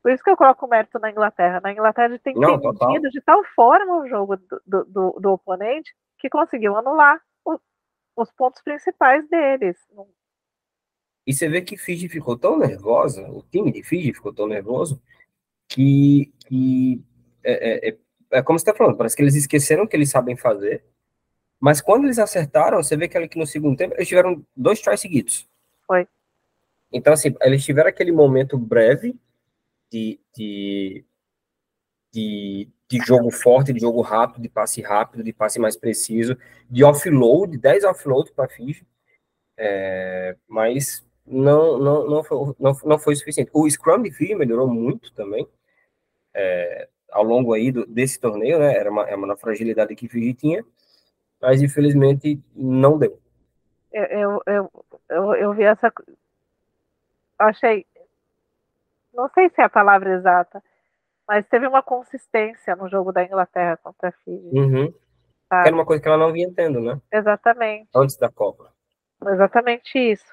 Por isso que eu coloco o mérito na Inglaterra. Na Inglaterra ele tem Não, entendido total. de tal forma o jogo do, do, do, do oponente que conseguiu anular o- os pontos principais deles. E você vê que Fiji ficou tão nervosa, o time de Fiji ficou tão nervoso, que, que é, é, é- é como você está falando, parece que eles esqueceram o que eles sabem fazer, mas quando eles acertaram, você vê que ali que no segundo tempo eles tiveram dois tries seguidos. Foi. Então, assim, eles tiveram aquele momento breve de, de, de, de jogo forte, de jogo rápido, de passe rápido, de passe mais preciso, de offload, 10 offload para Fiji, é, mas não, não, não, foi, não, não foi suficiente. O Scrum de Fiji melhorou muito também, é, ao longo aí do, desse torneio, né, era uma, era uma fragilidade que Fiji tinha, mas infelizmente não deu. Eu, eu, eu, eu, vi essa. Achei. Não sei se é a palavra exata, mas teve uma consistência no jogo da Inglaterra contra a Fiji. Uhum. sabe? Que era uma coisa que ela não vinha tendo, né, Exatamente. antes da Copa. Exatamente isso.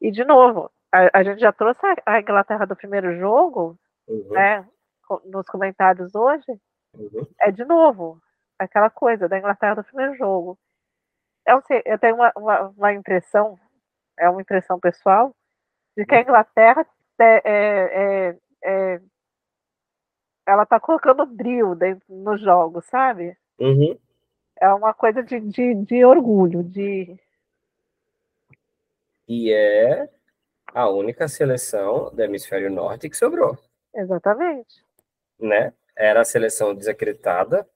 E, de novo, a, a gente já trouxe a, a Inglaterra do primeiro jogo, Uhum, né, nos comentários hoje, uhum. é de novo aquela coisa da Inglaterra do primeiro jogo. Eu, sei, eu tenho uma, uma, uma impressão, é uma impressão pessoal, de que a Inglaterra é, é, é, é- ela está colocando drill dentro nos jogos, sabe? Uhum. É uma coisa de, de, de orgulho, de E é a única seleção do hemisfério norte que sobrou, exatamente. Né? Era a seleção desacreditada.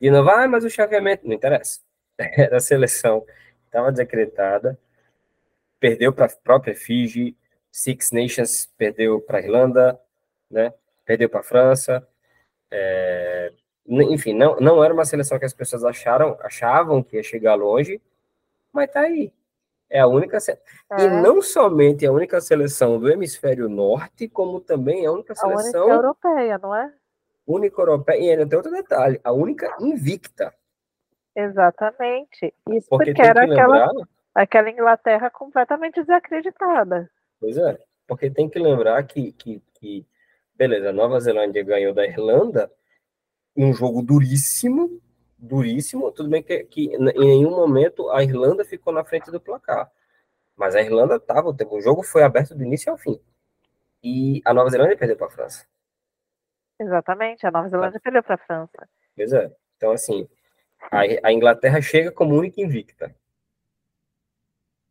E não vai, mas o chaveamento não interessa. [laughs] Era a seleção estava desacreditada, perdeu para a própria Fiji, Six Nations perdeu para a Irlanda, né? Perdeu para a França. É, Enfim, não, não era uma seleção que as pessoas acharam, achavam que ia chegar longe, mas tá aí. É a única se- E É. não somente a única seleção do hemisfério norte, como também a única A única seleção europeia, não é? única europeia. E ainda tem outro detalhe: a única invicta. Exatamente. Isso Porque porque, era que aquela, lembrar, aquela Inglaterra completamente desacreditada. pois é, porque tem que lembrar que, que, que beleza, a Nova Zelândia ganhou da Irlanda em um jogo duríssimo, duríssimo. Tudo bem que, que em nenhum momento a Irlanda ficou na frente do placar, mas a Irlanda estava, o jogo foi aberto do início ao fim. E a Nova Zelândia perdeu para a França. Exatamente. A Nova Zelândia perdeu para a França. Pois é. Então, assim, a, a Inglaterra chega como única invicta.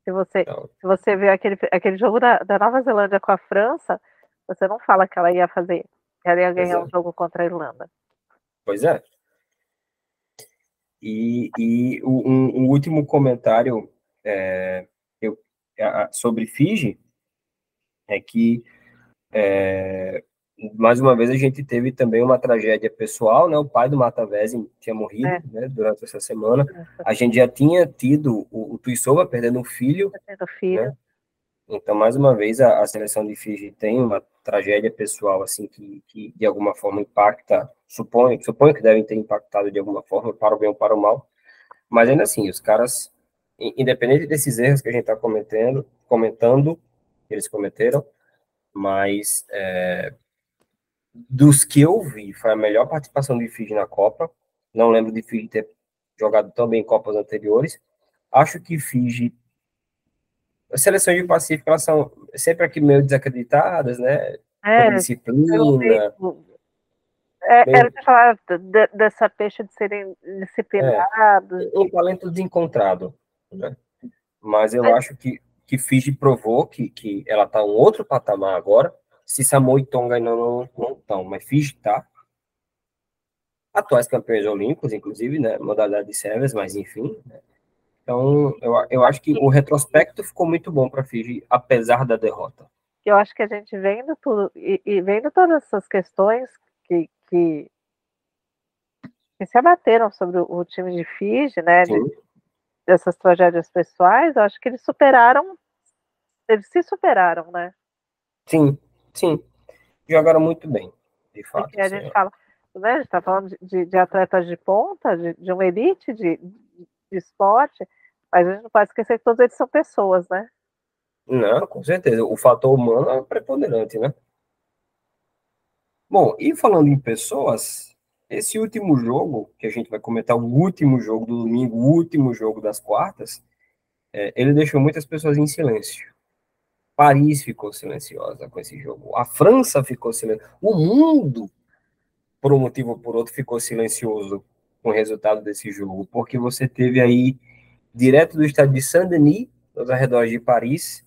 Se você, Então, se você vê aquele, aquele jogo da, da Nova Zelândia com a França, você não fala que ela ia fazer, que ela ia ganhar é. um jogo contra a Irlanda. pois é. E, e um, um último comentário é, eu, sobre Fiji é que, é, mais uma vez, a gente teve também uma tragédia pessoal, né? O pai do Matavesi tinha morrido É. né, durante essa semana. A gente já tinha tido o, o Tuisova perdendo um filho, Tendo filho. né? Então, mais uma vez, a, a seleção de Fiji tem uma tragédia pessoal, assim, que, que de alguma forma impacta, suponho, suponho que devem ter impactado de alguma forma, para o bem ou para o mal, mas ainda assim, os caras, in- independente desses erros que a gente está comentando, que eles cometeram, mas é, dos que eu vi, foi a melhor participação de Fiji na Copa, não lembro de Fiji ter jogado tão bem em Copas anteriores, acho que Fiji as seleções de Pacífico, elas são sempre aqui meio desacreditadas, né? É, Por disciplina. é, bem- era falar de- dessa peixe de serem disciplinados. um talento desencontrado, né? Mas eu Mas- acho que, que Fiji provou que, que ela tá um outro patamar agora. Se Samoa e Tonga ainda não estão, mas Fiji tá. Atuais campeões olímpicos, inclusive, né? Modalidade de séries, mas enfim. né? Então, eu, eu acho que o retrospecto ficou muito bom para Fiji, apesar da derrota. eu acho que a gente vendo tudo e, e vendo todas essas questões que, que, que se abateram sobre o, o time de Fiji, né, de- dessas tragédias pessoais, eu acho que eles superaram, eles se superaram, né? Sim, sim. Jogaram muito bem, de fato. Porque a gente fala, né? A gente está falando de, de, atletas de ponta, de, de uma elite de, de, esporte, mas a gente não pode esquecer que todos eles são pessoas, né? Não, com certeza. O fator humano é preponderante, né? Bom, e falando em pessoas, esse último jogo, que a gente vai comentar, o último jogo do domingo, o último jogo das quartas, é, ele deixou muitas pessoas em silêncio. Paris ficou silenciosa com esse jogo. A França ficou silenciosa. O mundo, por um motivo ou por outro, ficou silencioso com o resultado desse jogo, porque você teve aí, direto do estádio de Saint-Denis, nos arredores de Paris,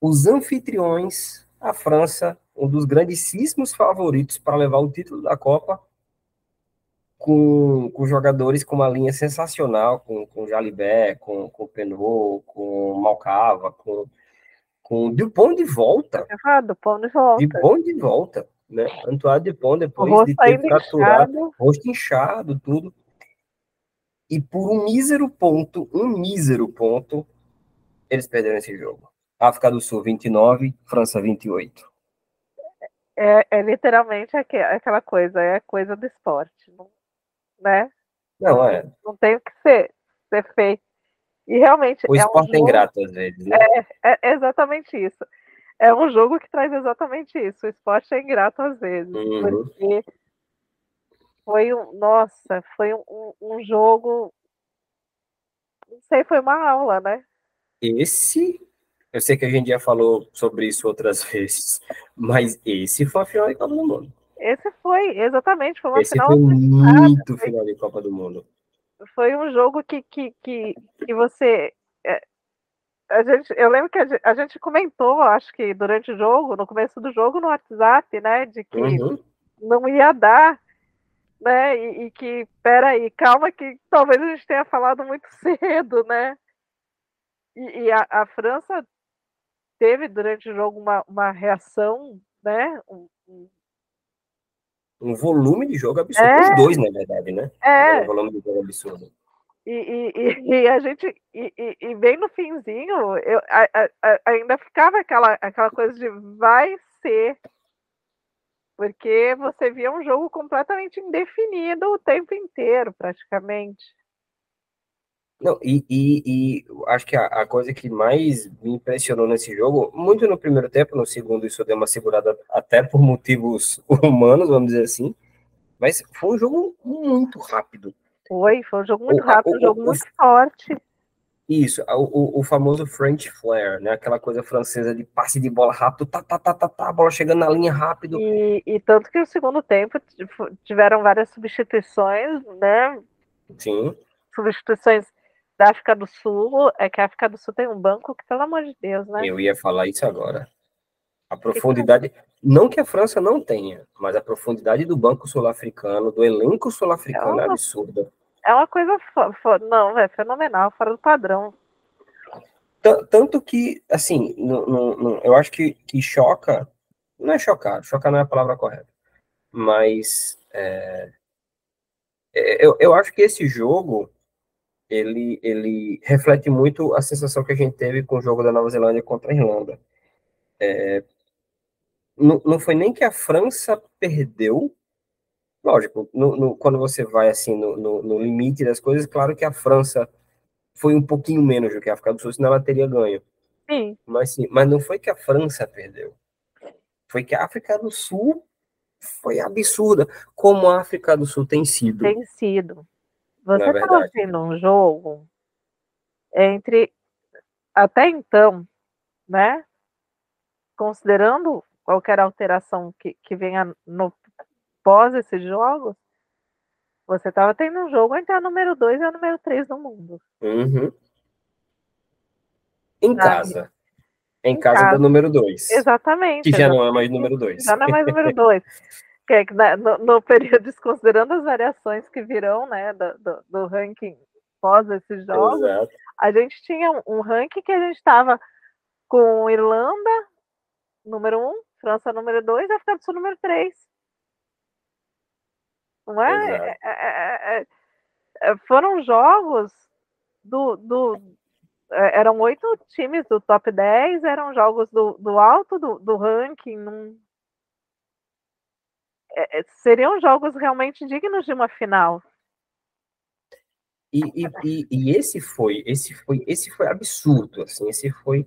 os anfitriões, a França, um dos grandíssimos favoritos para levar o título da Copa, com, com jogadores com uma linha sensacional, com, com Jalibé, com, com Penot, com Malcava, com, com Dupont de volta. Ah, Dupont de volta. Dupont de volta, né? Antoine Dupont, depois de ter capturado, rosto inchado, tudo. E por um mísero ponto, um mísero ponto, eles perderam esse jogo. África do Sul 29, França 28. É, é literalmente aquela coisa, é coisa do esporte, né? Não, é. Não tem o que ser, ser feito. E realmente. O esporte é, um é ingrato às vezes. Né? É, é, exatamente isso. É um jogo que traz exatamente isso. O esporte é ingrato às vezes. Uhum. Porque foi um. Nossa, foi um, um jogo. Não sei, foi uma aula, né? Esse eu sei que a gente já falou sobre isso outras [laughs] vezes, mas esse foi a final de Copa do Mundo. Esse foi, exatamente, foi uma esse final. Foi muito final de Copa do Mundo. Foi um jogo que, que, que, que você. A gente, eu lembro que a gente, a gente, comentou, acho que durante o jogo, no começo do jogo, no WhatsApp, né? De que uhum. não ia dar, né? E, e que, peraí, calma, que talvez a gente tenha falado muito [laughs] cedo, né? E, e a, a França teve durante o jogo uma, uma reação, né? Um, um... volume de jogo absurdo. É, Os dois, na verdade, né? É. Um volume de jogo absurdo. E, e, e, [laughs] a gente, e, e, bem no finzinho, eu a, a, ainda ficava aquela, aquela coisa de vai ser, porque você via um jogo completamente indefinido o tempo inteiro, praticamente. Não, e, e, e acho que a, a, coisa que mais me impressionou nesse jogo, muito no primeiro tempo, no segundo isso deu uma segurada até por motivos [laughs] humanos, vamos dizer assim, mas foi um jogo muito rápido. Foi, foi um jogo muito o, rápido, um jogo o, muito o, forte. Isso, o, o, famoso French Flair, né? Aquela coisa francesa de passe de bola rápido, tá, tá, tá, tá, tá, a bola chegando na linha rápido. E, e tanto que no segundo tempo tiveram várias substituições, né? Sim. Substituições da África do Sul é que a África do Sul tem um banco que, pelo amor de Deus, né? Eu ia falar isso agora. A profundidade, não que a França não tenha, mas a profundidade do banco sul-africano, do elenco sul-africano é, é absurda. É uma coisa, não, é fenomenal, fora do padrão. Tanto que, assim, eu acho que, que choca, não é chocar, chocar não é a palavra correta, mas é, é eu, eu acho que esse jogo, ele, ele reflete muito a sensação que a gente teve com o jogo da Nova Zelândia contra a Irlanda. É, não, não foi nem que a França perdeu, lógico, no, no, quando você vai assim no, no, limite das coisas, claro que a França foi um pouquinho menos do que a África do Sul, senão ela teria ganho. Sim. Mas, sim, mas não foi que a França perdeu. Foi que a África do Sul foi absurda, como a África do Sul tem sido. Tem sido. Você está vendo um jogo entre até então, né? Considerando qualquer alteração que, que venha no pós esses jogos, você estava tendo um jogo entre a número 2 e a número 3 do mundo. Uhum. Em casa. Em, em casa, casa, da número 2. Exatamente. Que já não é mais número 2. Já não é mais número 2. [laughs] que né, no, no, período, desconsiderando as variações que virão, né, do, do, do ranking pós esses jogos, Exato. a gente tinha um, um ranking que a gente estava com Irlanda, número 1, um, França, número 2, e África do Sul, número 3. Não é? É, é, é? é, foram jogos do, do, eram oito times do top 10, eram jogos do, do alto do, do ranking, num, é, é, seriam jogos realmente dignos de uma final. E, e, e, e, esse foi, esse foi, esse foi absurdo, assim, esse foi,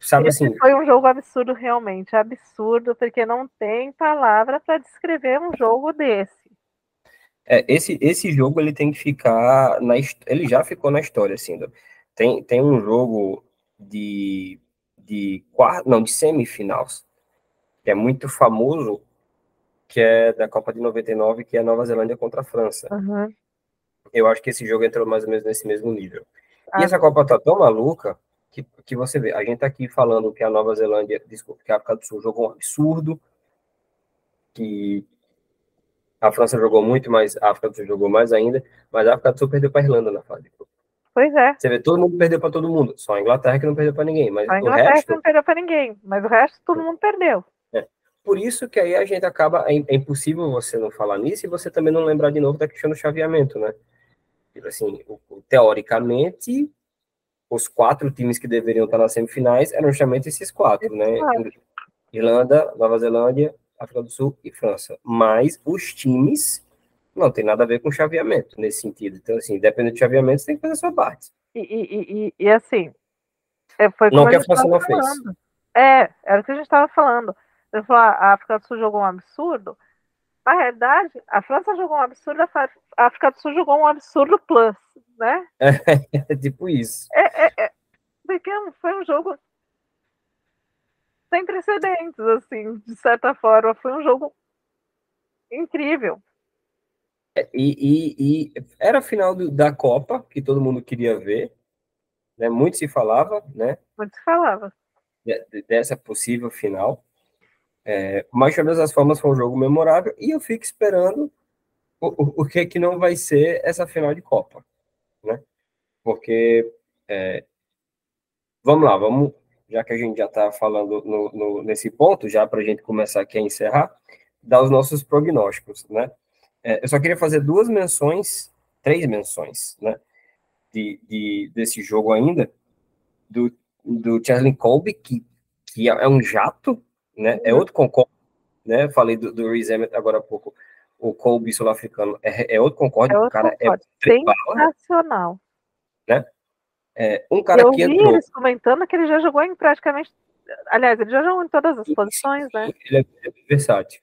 sabe esse assim. Foi um jogo absurdo realmente, absurdo, porque não tem palavra para descrever um jogo desse. É, esse, esse jogo ele tem que ficar na, ele já ficou na história, assim. Tem, tem um jogo de de quarto, não, de semifinais, que é muito famoso, que é da Copa de 99, que é a Nova Zelândia contra a França. Uhum. Eu acho que esse jogo entrou mais ou menos nesse mesmo nível. Ah, e essa Copa tá tão maluca que, que você vê, a gente tá aqui falando que a Nova Zelândia, desculpa, que a África do Sul jogou um absurdo, que a França jogou muito, mas a África do Sul jogou mais ainda, mas a África do Sul perdeu para a Irlanda na fase de grupo. Pois é. Você vê, todo mundo perdeu para todo mundo. Só a Inglaterra que não perdeu para ninguém. Mas a Inglaterra o resto... não perdeu para ninguém, mas o resto todo mundo perdeu. É. Por isso que aí a gente acaba. É, é impossível você não falar nisso e você também não lembrar de novo da questão do chaveamento, né? Tipo assim, teoricamente, os quatro times que deveriam estar nas semifinais eram justamente esses quatro, né? Irlanda, Nova Zelândia, África do Sul e França. Mas os times não tem nada a ver com chaveamento nesse sentido. Então, assim, dependendo de chaveamento, você tem que fazer a sua parte. E, e, e, e assim, é, foi como não que a França não fez. É, era o que a gente estava falando. Falou, ah, a África do Sul jogou um absurdo. Na realidade, a França jogou um absurdo, a África do Sul jogou um absurdo plus, né? [laughs] É, tipo isso. É, é, é, porque foi um jogo sem precedentes, assim, de certa forma. Foi um jogo incrível. E, e, e, era a final do, da Copa, que todo mundo queria ver, né? Muito se falava, né? Muito se falava. De, dessa possível final. É, mas, de todas as formas, foi um jogo memorável, e eu fico esperando o, o, o que que não vai ser essa final de Copa, né? Porque, é, vamos lá, vamos, já que a gente já está falando no, no, nesse ponto, já para a gente começar aqui a encerrar, dar os nossos prognósticos, né? É, eu só queria fazer duas menções, três menções, né, de, de desse jogo ainda, do, do Chesley Colby, que, que é um jato, né, é outro concorde, né, falei do, do Reese agora há pouco, o Colby sul-africano é, é outro concorde, é outro o cara é concorde. é sensacional, né, é, um cara eu que vi entrou... eles comentando que ele já jogou em praticamente, aliás, ele já jogou em todas as posições, né? Ele é versátil.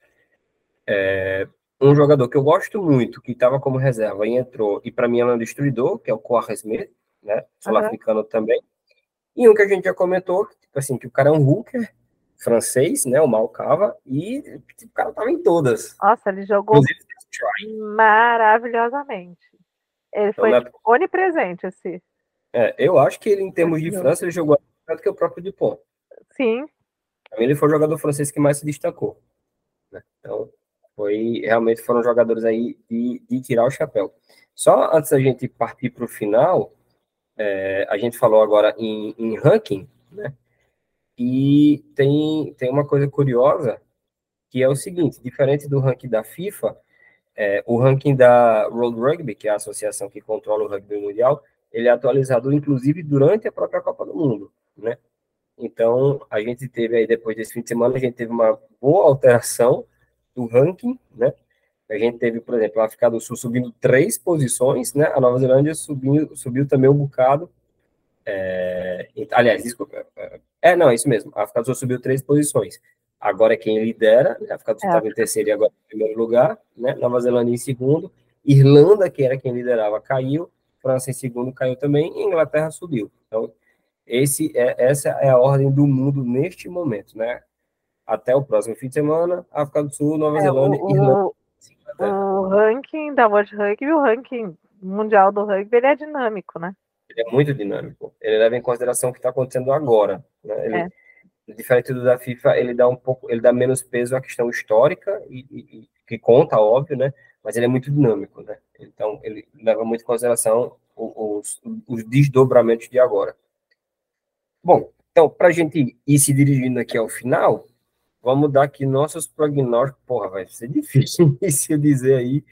É, um jogador que eu gosto muito, que estava como reserva e entrou, e para mim é um destruidor, que é o Smith, né? Sul-africano uhum. também. E um que a gente já comentou, tipo assim, que o cara é um hooker francês, né? O Malcava, e tipo, o cara tava em todas. Nossa, ele jogou maravilhosamente. Ele então, foi onipresente, assim. É, eu acho que ele, em termos de França, ele jogou mais do que o próprio Dupont. Sim. Ele foi o jogador francês que mais se destacou. Né? Então, foi realmente foram jogadores aí de, de tirar o chapéu. Só antes da gente partir para o final, é, a gente falou agora em, em, ranking, né? E tem, tem uma coisa curiosa, que é o seguinte, diferente do ranking da FIFA, é, o ranking da World Rugby, que é a associação que controla o rugby mundial, ele é atualizado, inclusive, durante a própria Copa do Mundo, né? Então, a gente teve aí, depois desse fim de semana, a gente teve uma boa alteração do ranking, né? A gente teve, por exemplo, a África do Sul subindo três posições, né? A Nova Zelândia subiu, subiu também um bocado. É, aliás, desculpa. É, é, não, é isso mesmo. A África do Sul subiu três posições. Agora é quem lidera, né? a África do Sul estava é. em terceiro e agora em primeiro lugar, né? Nova Zelândia em segundo. Irlanda, que era quem liderava, caiu. França em segundo caiu também. E Inglaterra subiu. Então, esse é, essa é a ordem do mundo neste momento, né? até o próximo fim de semana, África do Sul, Nova é, Zelândia o, Irlanda. O ranking da World Rugby, o ranking mundial do rugby, ele é dinâmico, né? Ele é muito dinâmico. Ele leva em consideração o que está acontecendo agora. Né? Ele, é. Diferente do da FIFA, ele dá um pouco, ele dá menos peso à questão histórica e, e, que conta, óbvio, né? Mas ele é muito dinâmico, né? Então ele leva muito em consideração os, os desdobramentos de agora. Bom, então para a gente ir se dirigindo aqui ao final, Vamos dar aqui nossos prognósticos. Porra, vai ser difícil [laughs] dizer aí.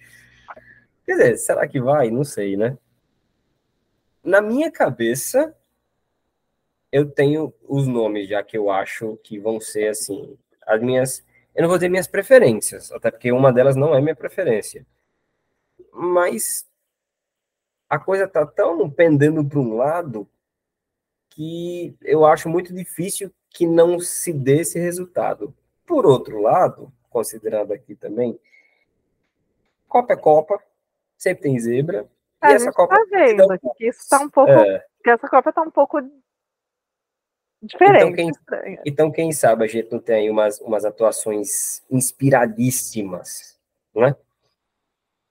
Quer dizer, será que vai? Não sei, né? Na minha cabeça, eu tenho os nomes já que eu acho que vão ser assim. As minhas. eu não vou dizer minhas preferências, até porque uma delas não é minha preferência. Mas a coisa está tão pendendo para um lado que eu acho muito difícil que não se dê esse resultado. Por outro lado, considerando aqui também, Copa é Copa, sempre tem zebra. A e essa Copa tá vendo que isso está um pouco, é... que essa Copa está um pouco diferente. Então quem, então, quem sabe a gente não tem aí umas, umas atuações inspiradíssimas, não é?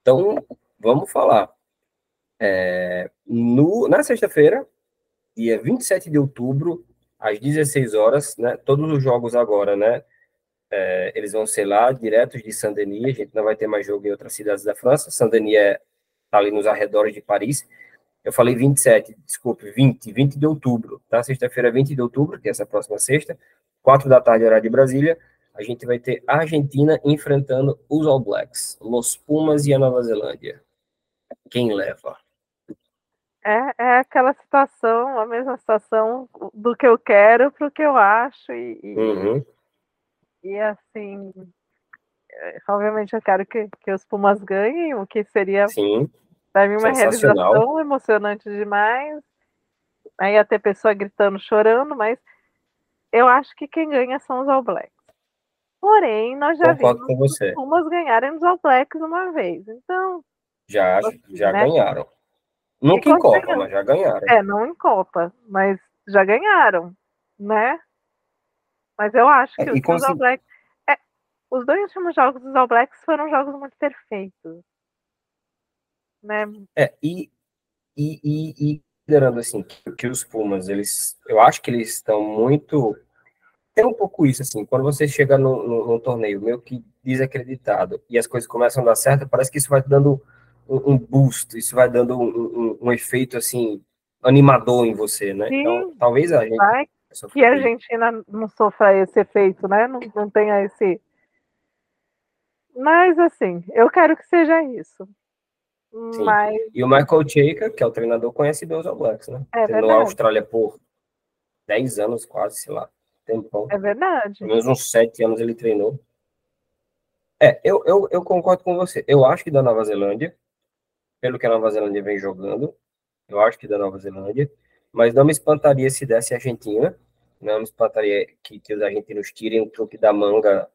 Então, vamos falar. É, no, na sexta-feira, dia 27 de outubro, às 16 horas, né? Todos os jogos agora, né? É, eles vão ser lá, diretos de Saint-Denis. A gente não vai ter mais jogo em outras cidades da França. Saint-Denis é tá ali nos arredores de Paris. Eu falei 27, desculpe, 20, 20 de outubro, tá? Sexta-feira, 20 de outubro, que é essa próxima sexta, 4 da tarde, horário de Brasília. A gente vai ter a Argentina enfrentando os All Blacks, Los Pumas e a Nova Zelândia. Quem leva? É, é aquela situação, a mesma situação do que eu quero para o que eu acho. E, e, uhum. e, assim, obviamente eu quero que, que os Pumas ganhem, o que seria para mim uma realização emocionante demais. Aí ia ter pessoa gritando, chorando, mas eu acho que quem ganha são os All Blacks. Porém, nós já Concordo vimos os Pumas ganharem os All Blacks uma vez. Então. Já, já né? ganharam. Nunca em Copa, mas já ganharam. É, não em Copa, mas já ganharam, né? Mas eu acho que é, os, consegui... All Blacks. Os dois últimos jogos dos All Blacks foram jogos muito perfeitos. Né? É, e, e, e, e considerando assim, que, que, os Pumas, eles. Eu acho que eles estão muito. Tem um pouco isso, assim, quando você chega no, no, no torneio meio que desacreditado e as coisas começam a dar certo, parece que isso vai dando um, um boost, isso vai dando um, um, um, efeito assim animador em você, né? Sim, então, talvez a gente vai que a Argentina não sofra esse efeito, né? Não, não tenha esse. Mas assim, eu quero que seja isso. Sim. Mas... E o Michael Cheika, que é o treinador, conhece bem os All Blacks, né? É Treinou a Austrália por 10 anos, quase, sei lá. Tempão. É verdade. Pelo menos uns 7 anos ele treinou. É, eu, eu, eu concordo com você. Eu acho que da Nova Zelândia, pelo que a Nova Zelândia vem jogando. Eu acho que da Nova Zelândia. Mas não me espantaria se desse a Argentina. Não me espantaria que, que os argentinos tirem um truque da manga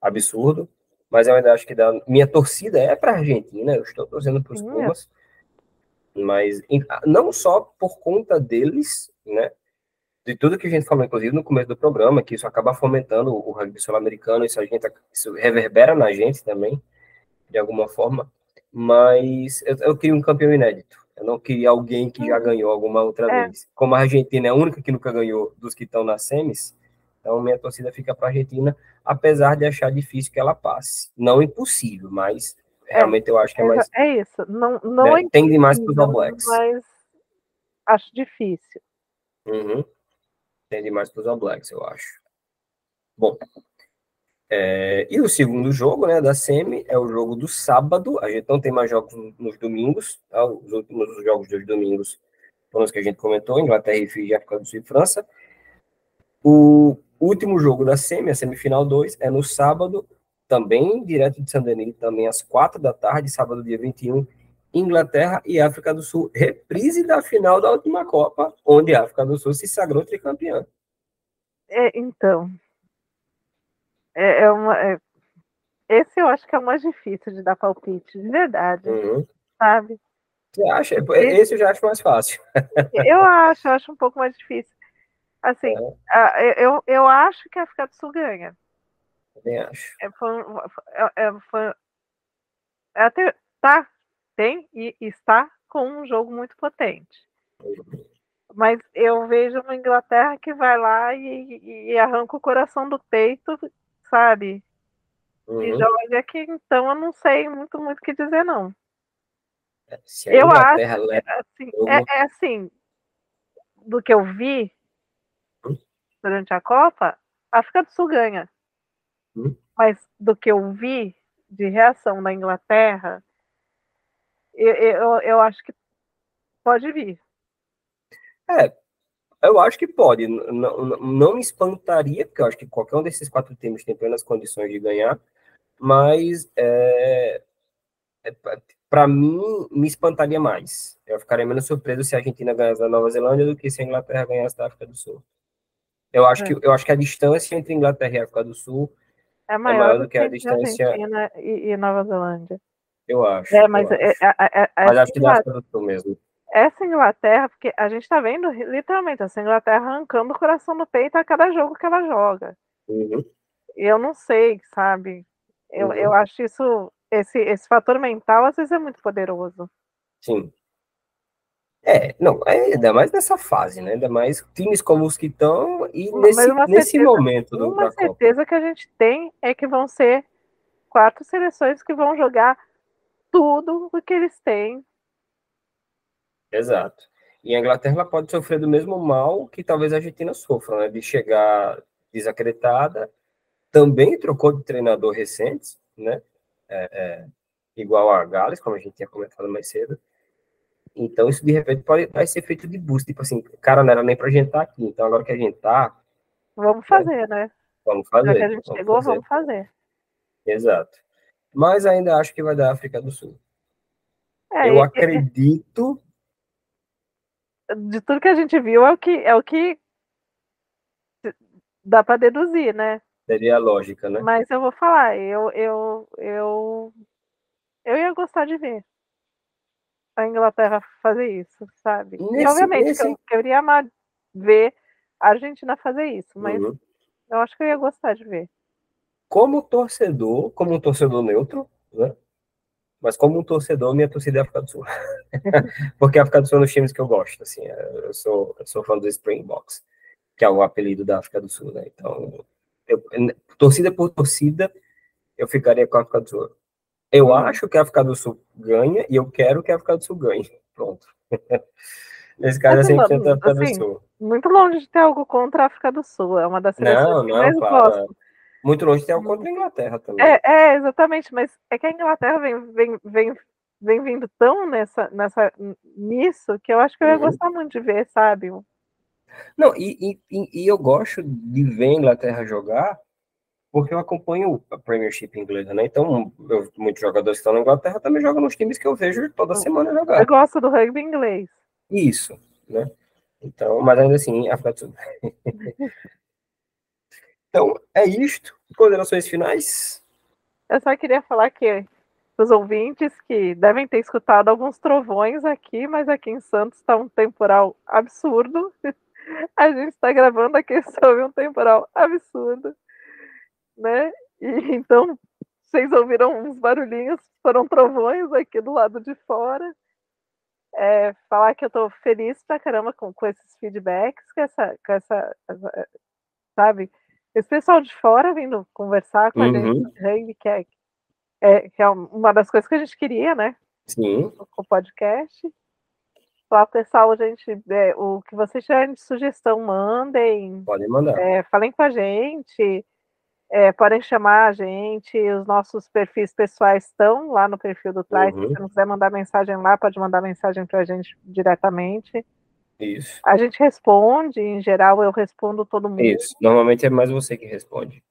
absurdo. Mas eu ainda acho que da minha torcida é para a Argentina. Eu estou torcendo para os Pumas. Mas não só por conta deles, né? De tudo que a gente falou, inclusive no começo do programa, que isso acaba fomentando o rugby sul-americano, isso a gente isso reverbera na gente também, de alguma forma mas eu, eu queria um campeão inédito. Eu não queria alguém que já uhum. ganhou alguma outra é. vez. Como a Argentina é a única que nunca ganhou dos que estão nas semis, então minha torcida fica para a Argentina, apesar de achar difícil que ela passe. Não impossível, mas é, realmente eu acho que é mais. É isso. Não, não né? é Tem demais para os All Blacks. Mas acho difícil. Uhum. Tem demais para os All Blacks, eu acho. Bom, é, e o segundo jogo né, da SEMI é o jogo do sábado. A gente não tem mais jogos nos domingos. Tá? Os últimos jogos dos domingos foram os que a gente comentou: Inglaterra e África do Sul e França. O último jogo da SEMI, a semifinal 2, é no sábado, também direto de Saint-Denis, também às quatro da tarde, sábado, dia 21. Inglaterra e África do Sul, reprise da final da última Copa, onde a África do Sul se sagrou tricampeã. É, então, é, é uma. É, esse eu acho que é o mais difícil de dar palpite, de verdade. Uhum. Sabe? Você acha? Esse eu já acho mais fácil. eu acho, eu acho um pouco mais difícil. Assim, é. eu, eu acho que a África do Sul ganha. Também acho. É, foi, é, é, foi, é até, tá, tem e está com um jogo muito potente. Mas eu vejo uma Inglaterra que vai lá e, e arranca o coração do peito sabe? Uhum. E Georgia que então eu não sei muito muito o que dizer não. eu acho leva... assim, é, é, assim do que eu vi? Durante a Copa, a África do Sul ganha. Hum? Mas do que eu vi de reação da Inglaterra, eu, eu, eu acho que pode vir. É, Eu acho que pode. Não, não me espantaria, porque eu acho que qualquer um desses quatro times tem plenas condições de ganhar, mas é, é para mim me espantaria mais. Eu ficaria menos surpreso se a Argentina ganhasse da Nova Zelândia do que se a Inglaterra ganhasse da África do Sul. Eu acho, é. que, eu acho que a distância entre Inglaterra e África do Sul é maior, é maior do que a distância. Argentina e, e Nova Zelândia. Eu acho. É, mas, é, é, é, é, mas acho que da África do Sul mesmo. Essa Inglaterra, porque a gente está vendo literalmente essa Inglaterra arrancando o coração do peito a cada jogo que ela joga. Uhum. Eu não sei, sabe? Eu, uhum. eu acho isso, esse, esse fator mental às vezes é muito poderoso. Sim. É, não, é, ainda mais nessa fase, né? Ainda mais times como os que estão e nesse, nesse certeza, momento do Uma certeza que a gente tem é que vão ser quatro seleções que vão jogar tudo o que eles têm. Exato. E a Inglaterra pode sofrer do mesmo mal que talvez a Argentina sofra, né? De chegar desacreditada. Também trocou de treinador recente, né? É, é, igual a Gales, como a gente tinha comentado mais cedo. Então, isso de repente pode dar esse efeito de boost. Tipo assim, cara, não era nem pra gente estar tá aqui. Então, agora que a gente tá. Vamos fazer, né? Vamos fazer. Já que a gente vamos chegou, fazer. vamos fazer. Exato. Mas ainda acho que vai dar África do Sul. É, eu e, acredito. De tudo que a gente viu, é o que, é o que dá para deduzir, né? Seria a lógica, né? Mas eu vou falar, eu, eu, eu, eu ia gostar de ver a Inglaterra fazer isso, sabe? Nesse, e obviamente nesse... eu, iria amar ver a Argentina fazer isso, mas uhum. eu acho que eu ia gostar de ver. Como torcedor, como um torcedor neutro, né? Mas como um torcedor, minha torcida é a África do Sul. [laughs] Porque a África do Sul é um dos times que eu gosto, assim, eu sou, eu sou fã do Springboks, que é o apelido da África do Sul, né? Então, eu, torcida por torcida, eu ficaria com a África do Sul. Eu acho que a África do Sul ganha e eu quero que a África do Sul ganhe. [laughs] Pronto. Nesse caso é 100% da África assim, do Sul. Muito longe de ter algo contra a África do Sul. É uma das seleções não, que não, mais claro. gosto. Muito longe de ter algo contra a Inglaterra também. É, é, exatamente. Mas é que a Inglaterra vem, vem, vem, vem vindo tão nessa, nessa, nisso que eu acho que eu ia uhum. gostar muito de ver, sabe? Não, e, e, e eu gosto de ver a Inglaterra jogar porque eu acompanho a Premiership inglesa, né? Então, eu, muitos jogadores que estão na Inglaterra também jogam nos times que eu vejo toda semana jogar. Eu gosto do rugby inglês. Isso, né? Então, mas ainda assim, a Flat [laughs] Então, é isto. Considerações finais? Eu só queria falar que os ouvintes que devem ter escutado alguns trovões aqui, mas aqui em Santos está um temporal absurdo. [laughs] A gente está gravando aqui sobre um temporal absurdo né? E [laughs] então vocês ouviram uns barulhinhos, foram trovões aqui do lado de fora. É, falar que eu tô feliz pra caramba com, com esses feedbacks, com essa, com essa, sabe? Esse pessoal de fora vindo conversar com uhum. a gente, que é, é, que é uma das coisas que a gente queria, né? Sim. Com o podcast. Falar pro pessoal, gente, é, o que vocês tiverem de sugestão, mandem. Podem mandar. É, falem com a gente. É, podem chamar a gente, os nossos perfis pessoais estão lá no perfil do Trás. Uhum. Se você não quiser mandar mensagem lá, pode mandar mensagem para a gente diretamente. Isso. A gente responde, em geral eu respondo todo mundo. Isso, normalmente é mais você que responde.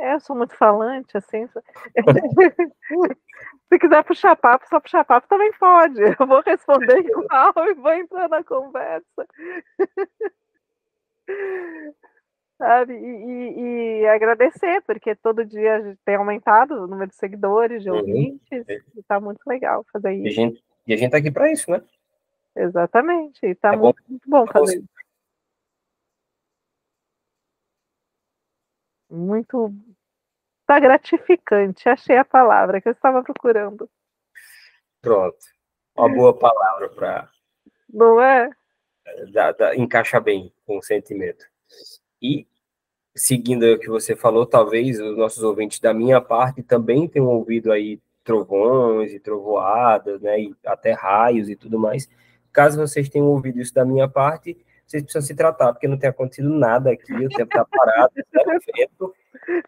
É, eu sou muito falante, assim. [laughs] Se quiser puxar papo, só puxar papo também pode. Eu vou responder [laughs] igual e vou entrar na conversa [laughs] sabe? E, e, e, agradecer, porque todo dia tem aumentado o número de seguidores, de uhum. ouvintes, uhum. e tá muito legal fazer isso. E a gente, e a gente tá aqui para isso, né? Exatamente, e tá é muito, bom. muito bom fazer isso. Muito. Tá gratificante, achei a palavra que eu estava procurando. Pronto. Uma boa palavra para. Não é? Dá, dá, encaixa bem com o sentimento. E, seguindo o que você falou, talvez os nossos ouvintes da minha parte também tenham ouvido aí trovões e trovoadas, né, e até raios e tudo mais. Caso vocês tenham ouvido isso da minha parte, vocês precisam se tratar, porque não tem acontecido nada aqui, o tempo está parado, [laughs] está vento.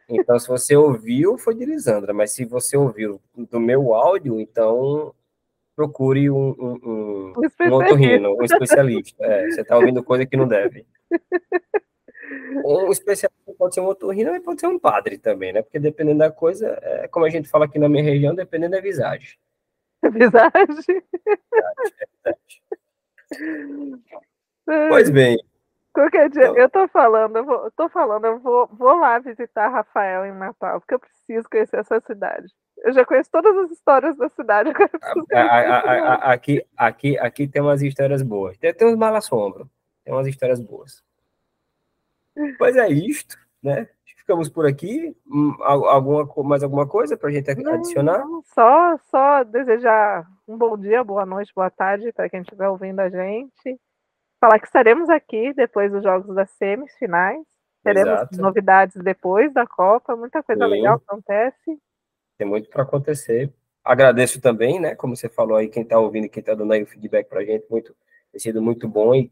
Então, se você ouviu, foi de Lisandra, mas se você ouviu do meu áudio, então procure um, um, um, um otorrino, um especialista. É, você está ouvindo coisa que não deve. [laughs] Um especialista pode ser um otorrino e pode ser um padre também, né? Porque dependendo da coisa, é, como a gente fala aqui na minha região, dependendo da visagem. [laughs] Visagem? Pois bem. Qualquer dia, então, eu tô falando, eu vou, tô falando, eu vou, vou lá visitar Rafael em Natal, porque eu preciso conhecer essa cidade. Eu já conheço todas as histórias da cidade. [laughs] A, a, a, aqui, aqui, aqui tem umas histórias boas. Tem, tem uns malassombros. Tem umas histórias boas. Pois é isto, né? Ficamos por aqui. Hum, alguma, mais alguma coisa para a gente adicionar? Não, só, só desejar um bom dia, boa noite, boa tarde para quem estiver ouvindo a gente. Falar que estaremos aqui depois dos jogos das semifinais. Teremos Exato. novidades depois da Copa. Muita coisa Sim. legal acontece. Tem muito para acontecer. Agradeço também, né? Como você falou aí, quem está ouvindo e quem está dando aí o feedback para a gente, muito, tem sido muito bom e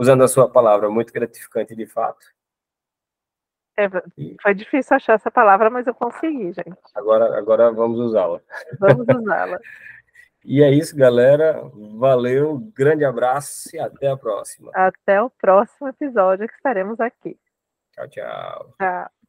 usando a sua palavra, muito gratificante de fato. É, foi difícil achar essa palavra, mas eu consegui, gente. Agora, agora vamos usá-la. Vamos usá-la. [laughs] e é isso, galera. Valeu, grande abraço e até a próxima. Até o próximo episódio que estaremos aqui. Tchau, tchau. Tchau.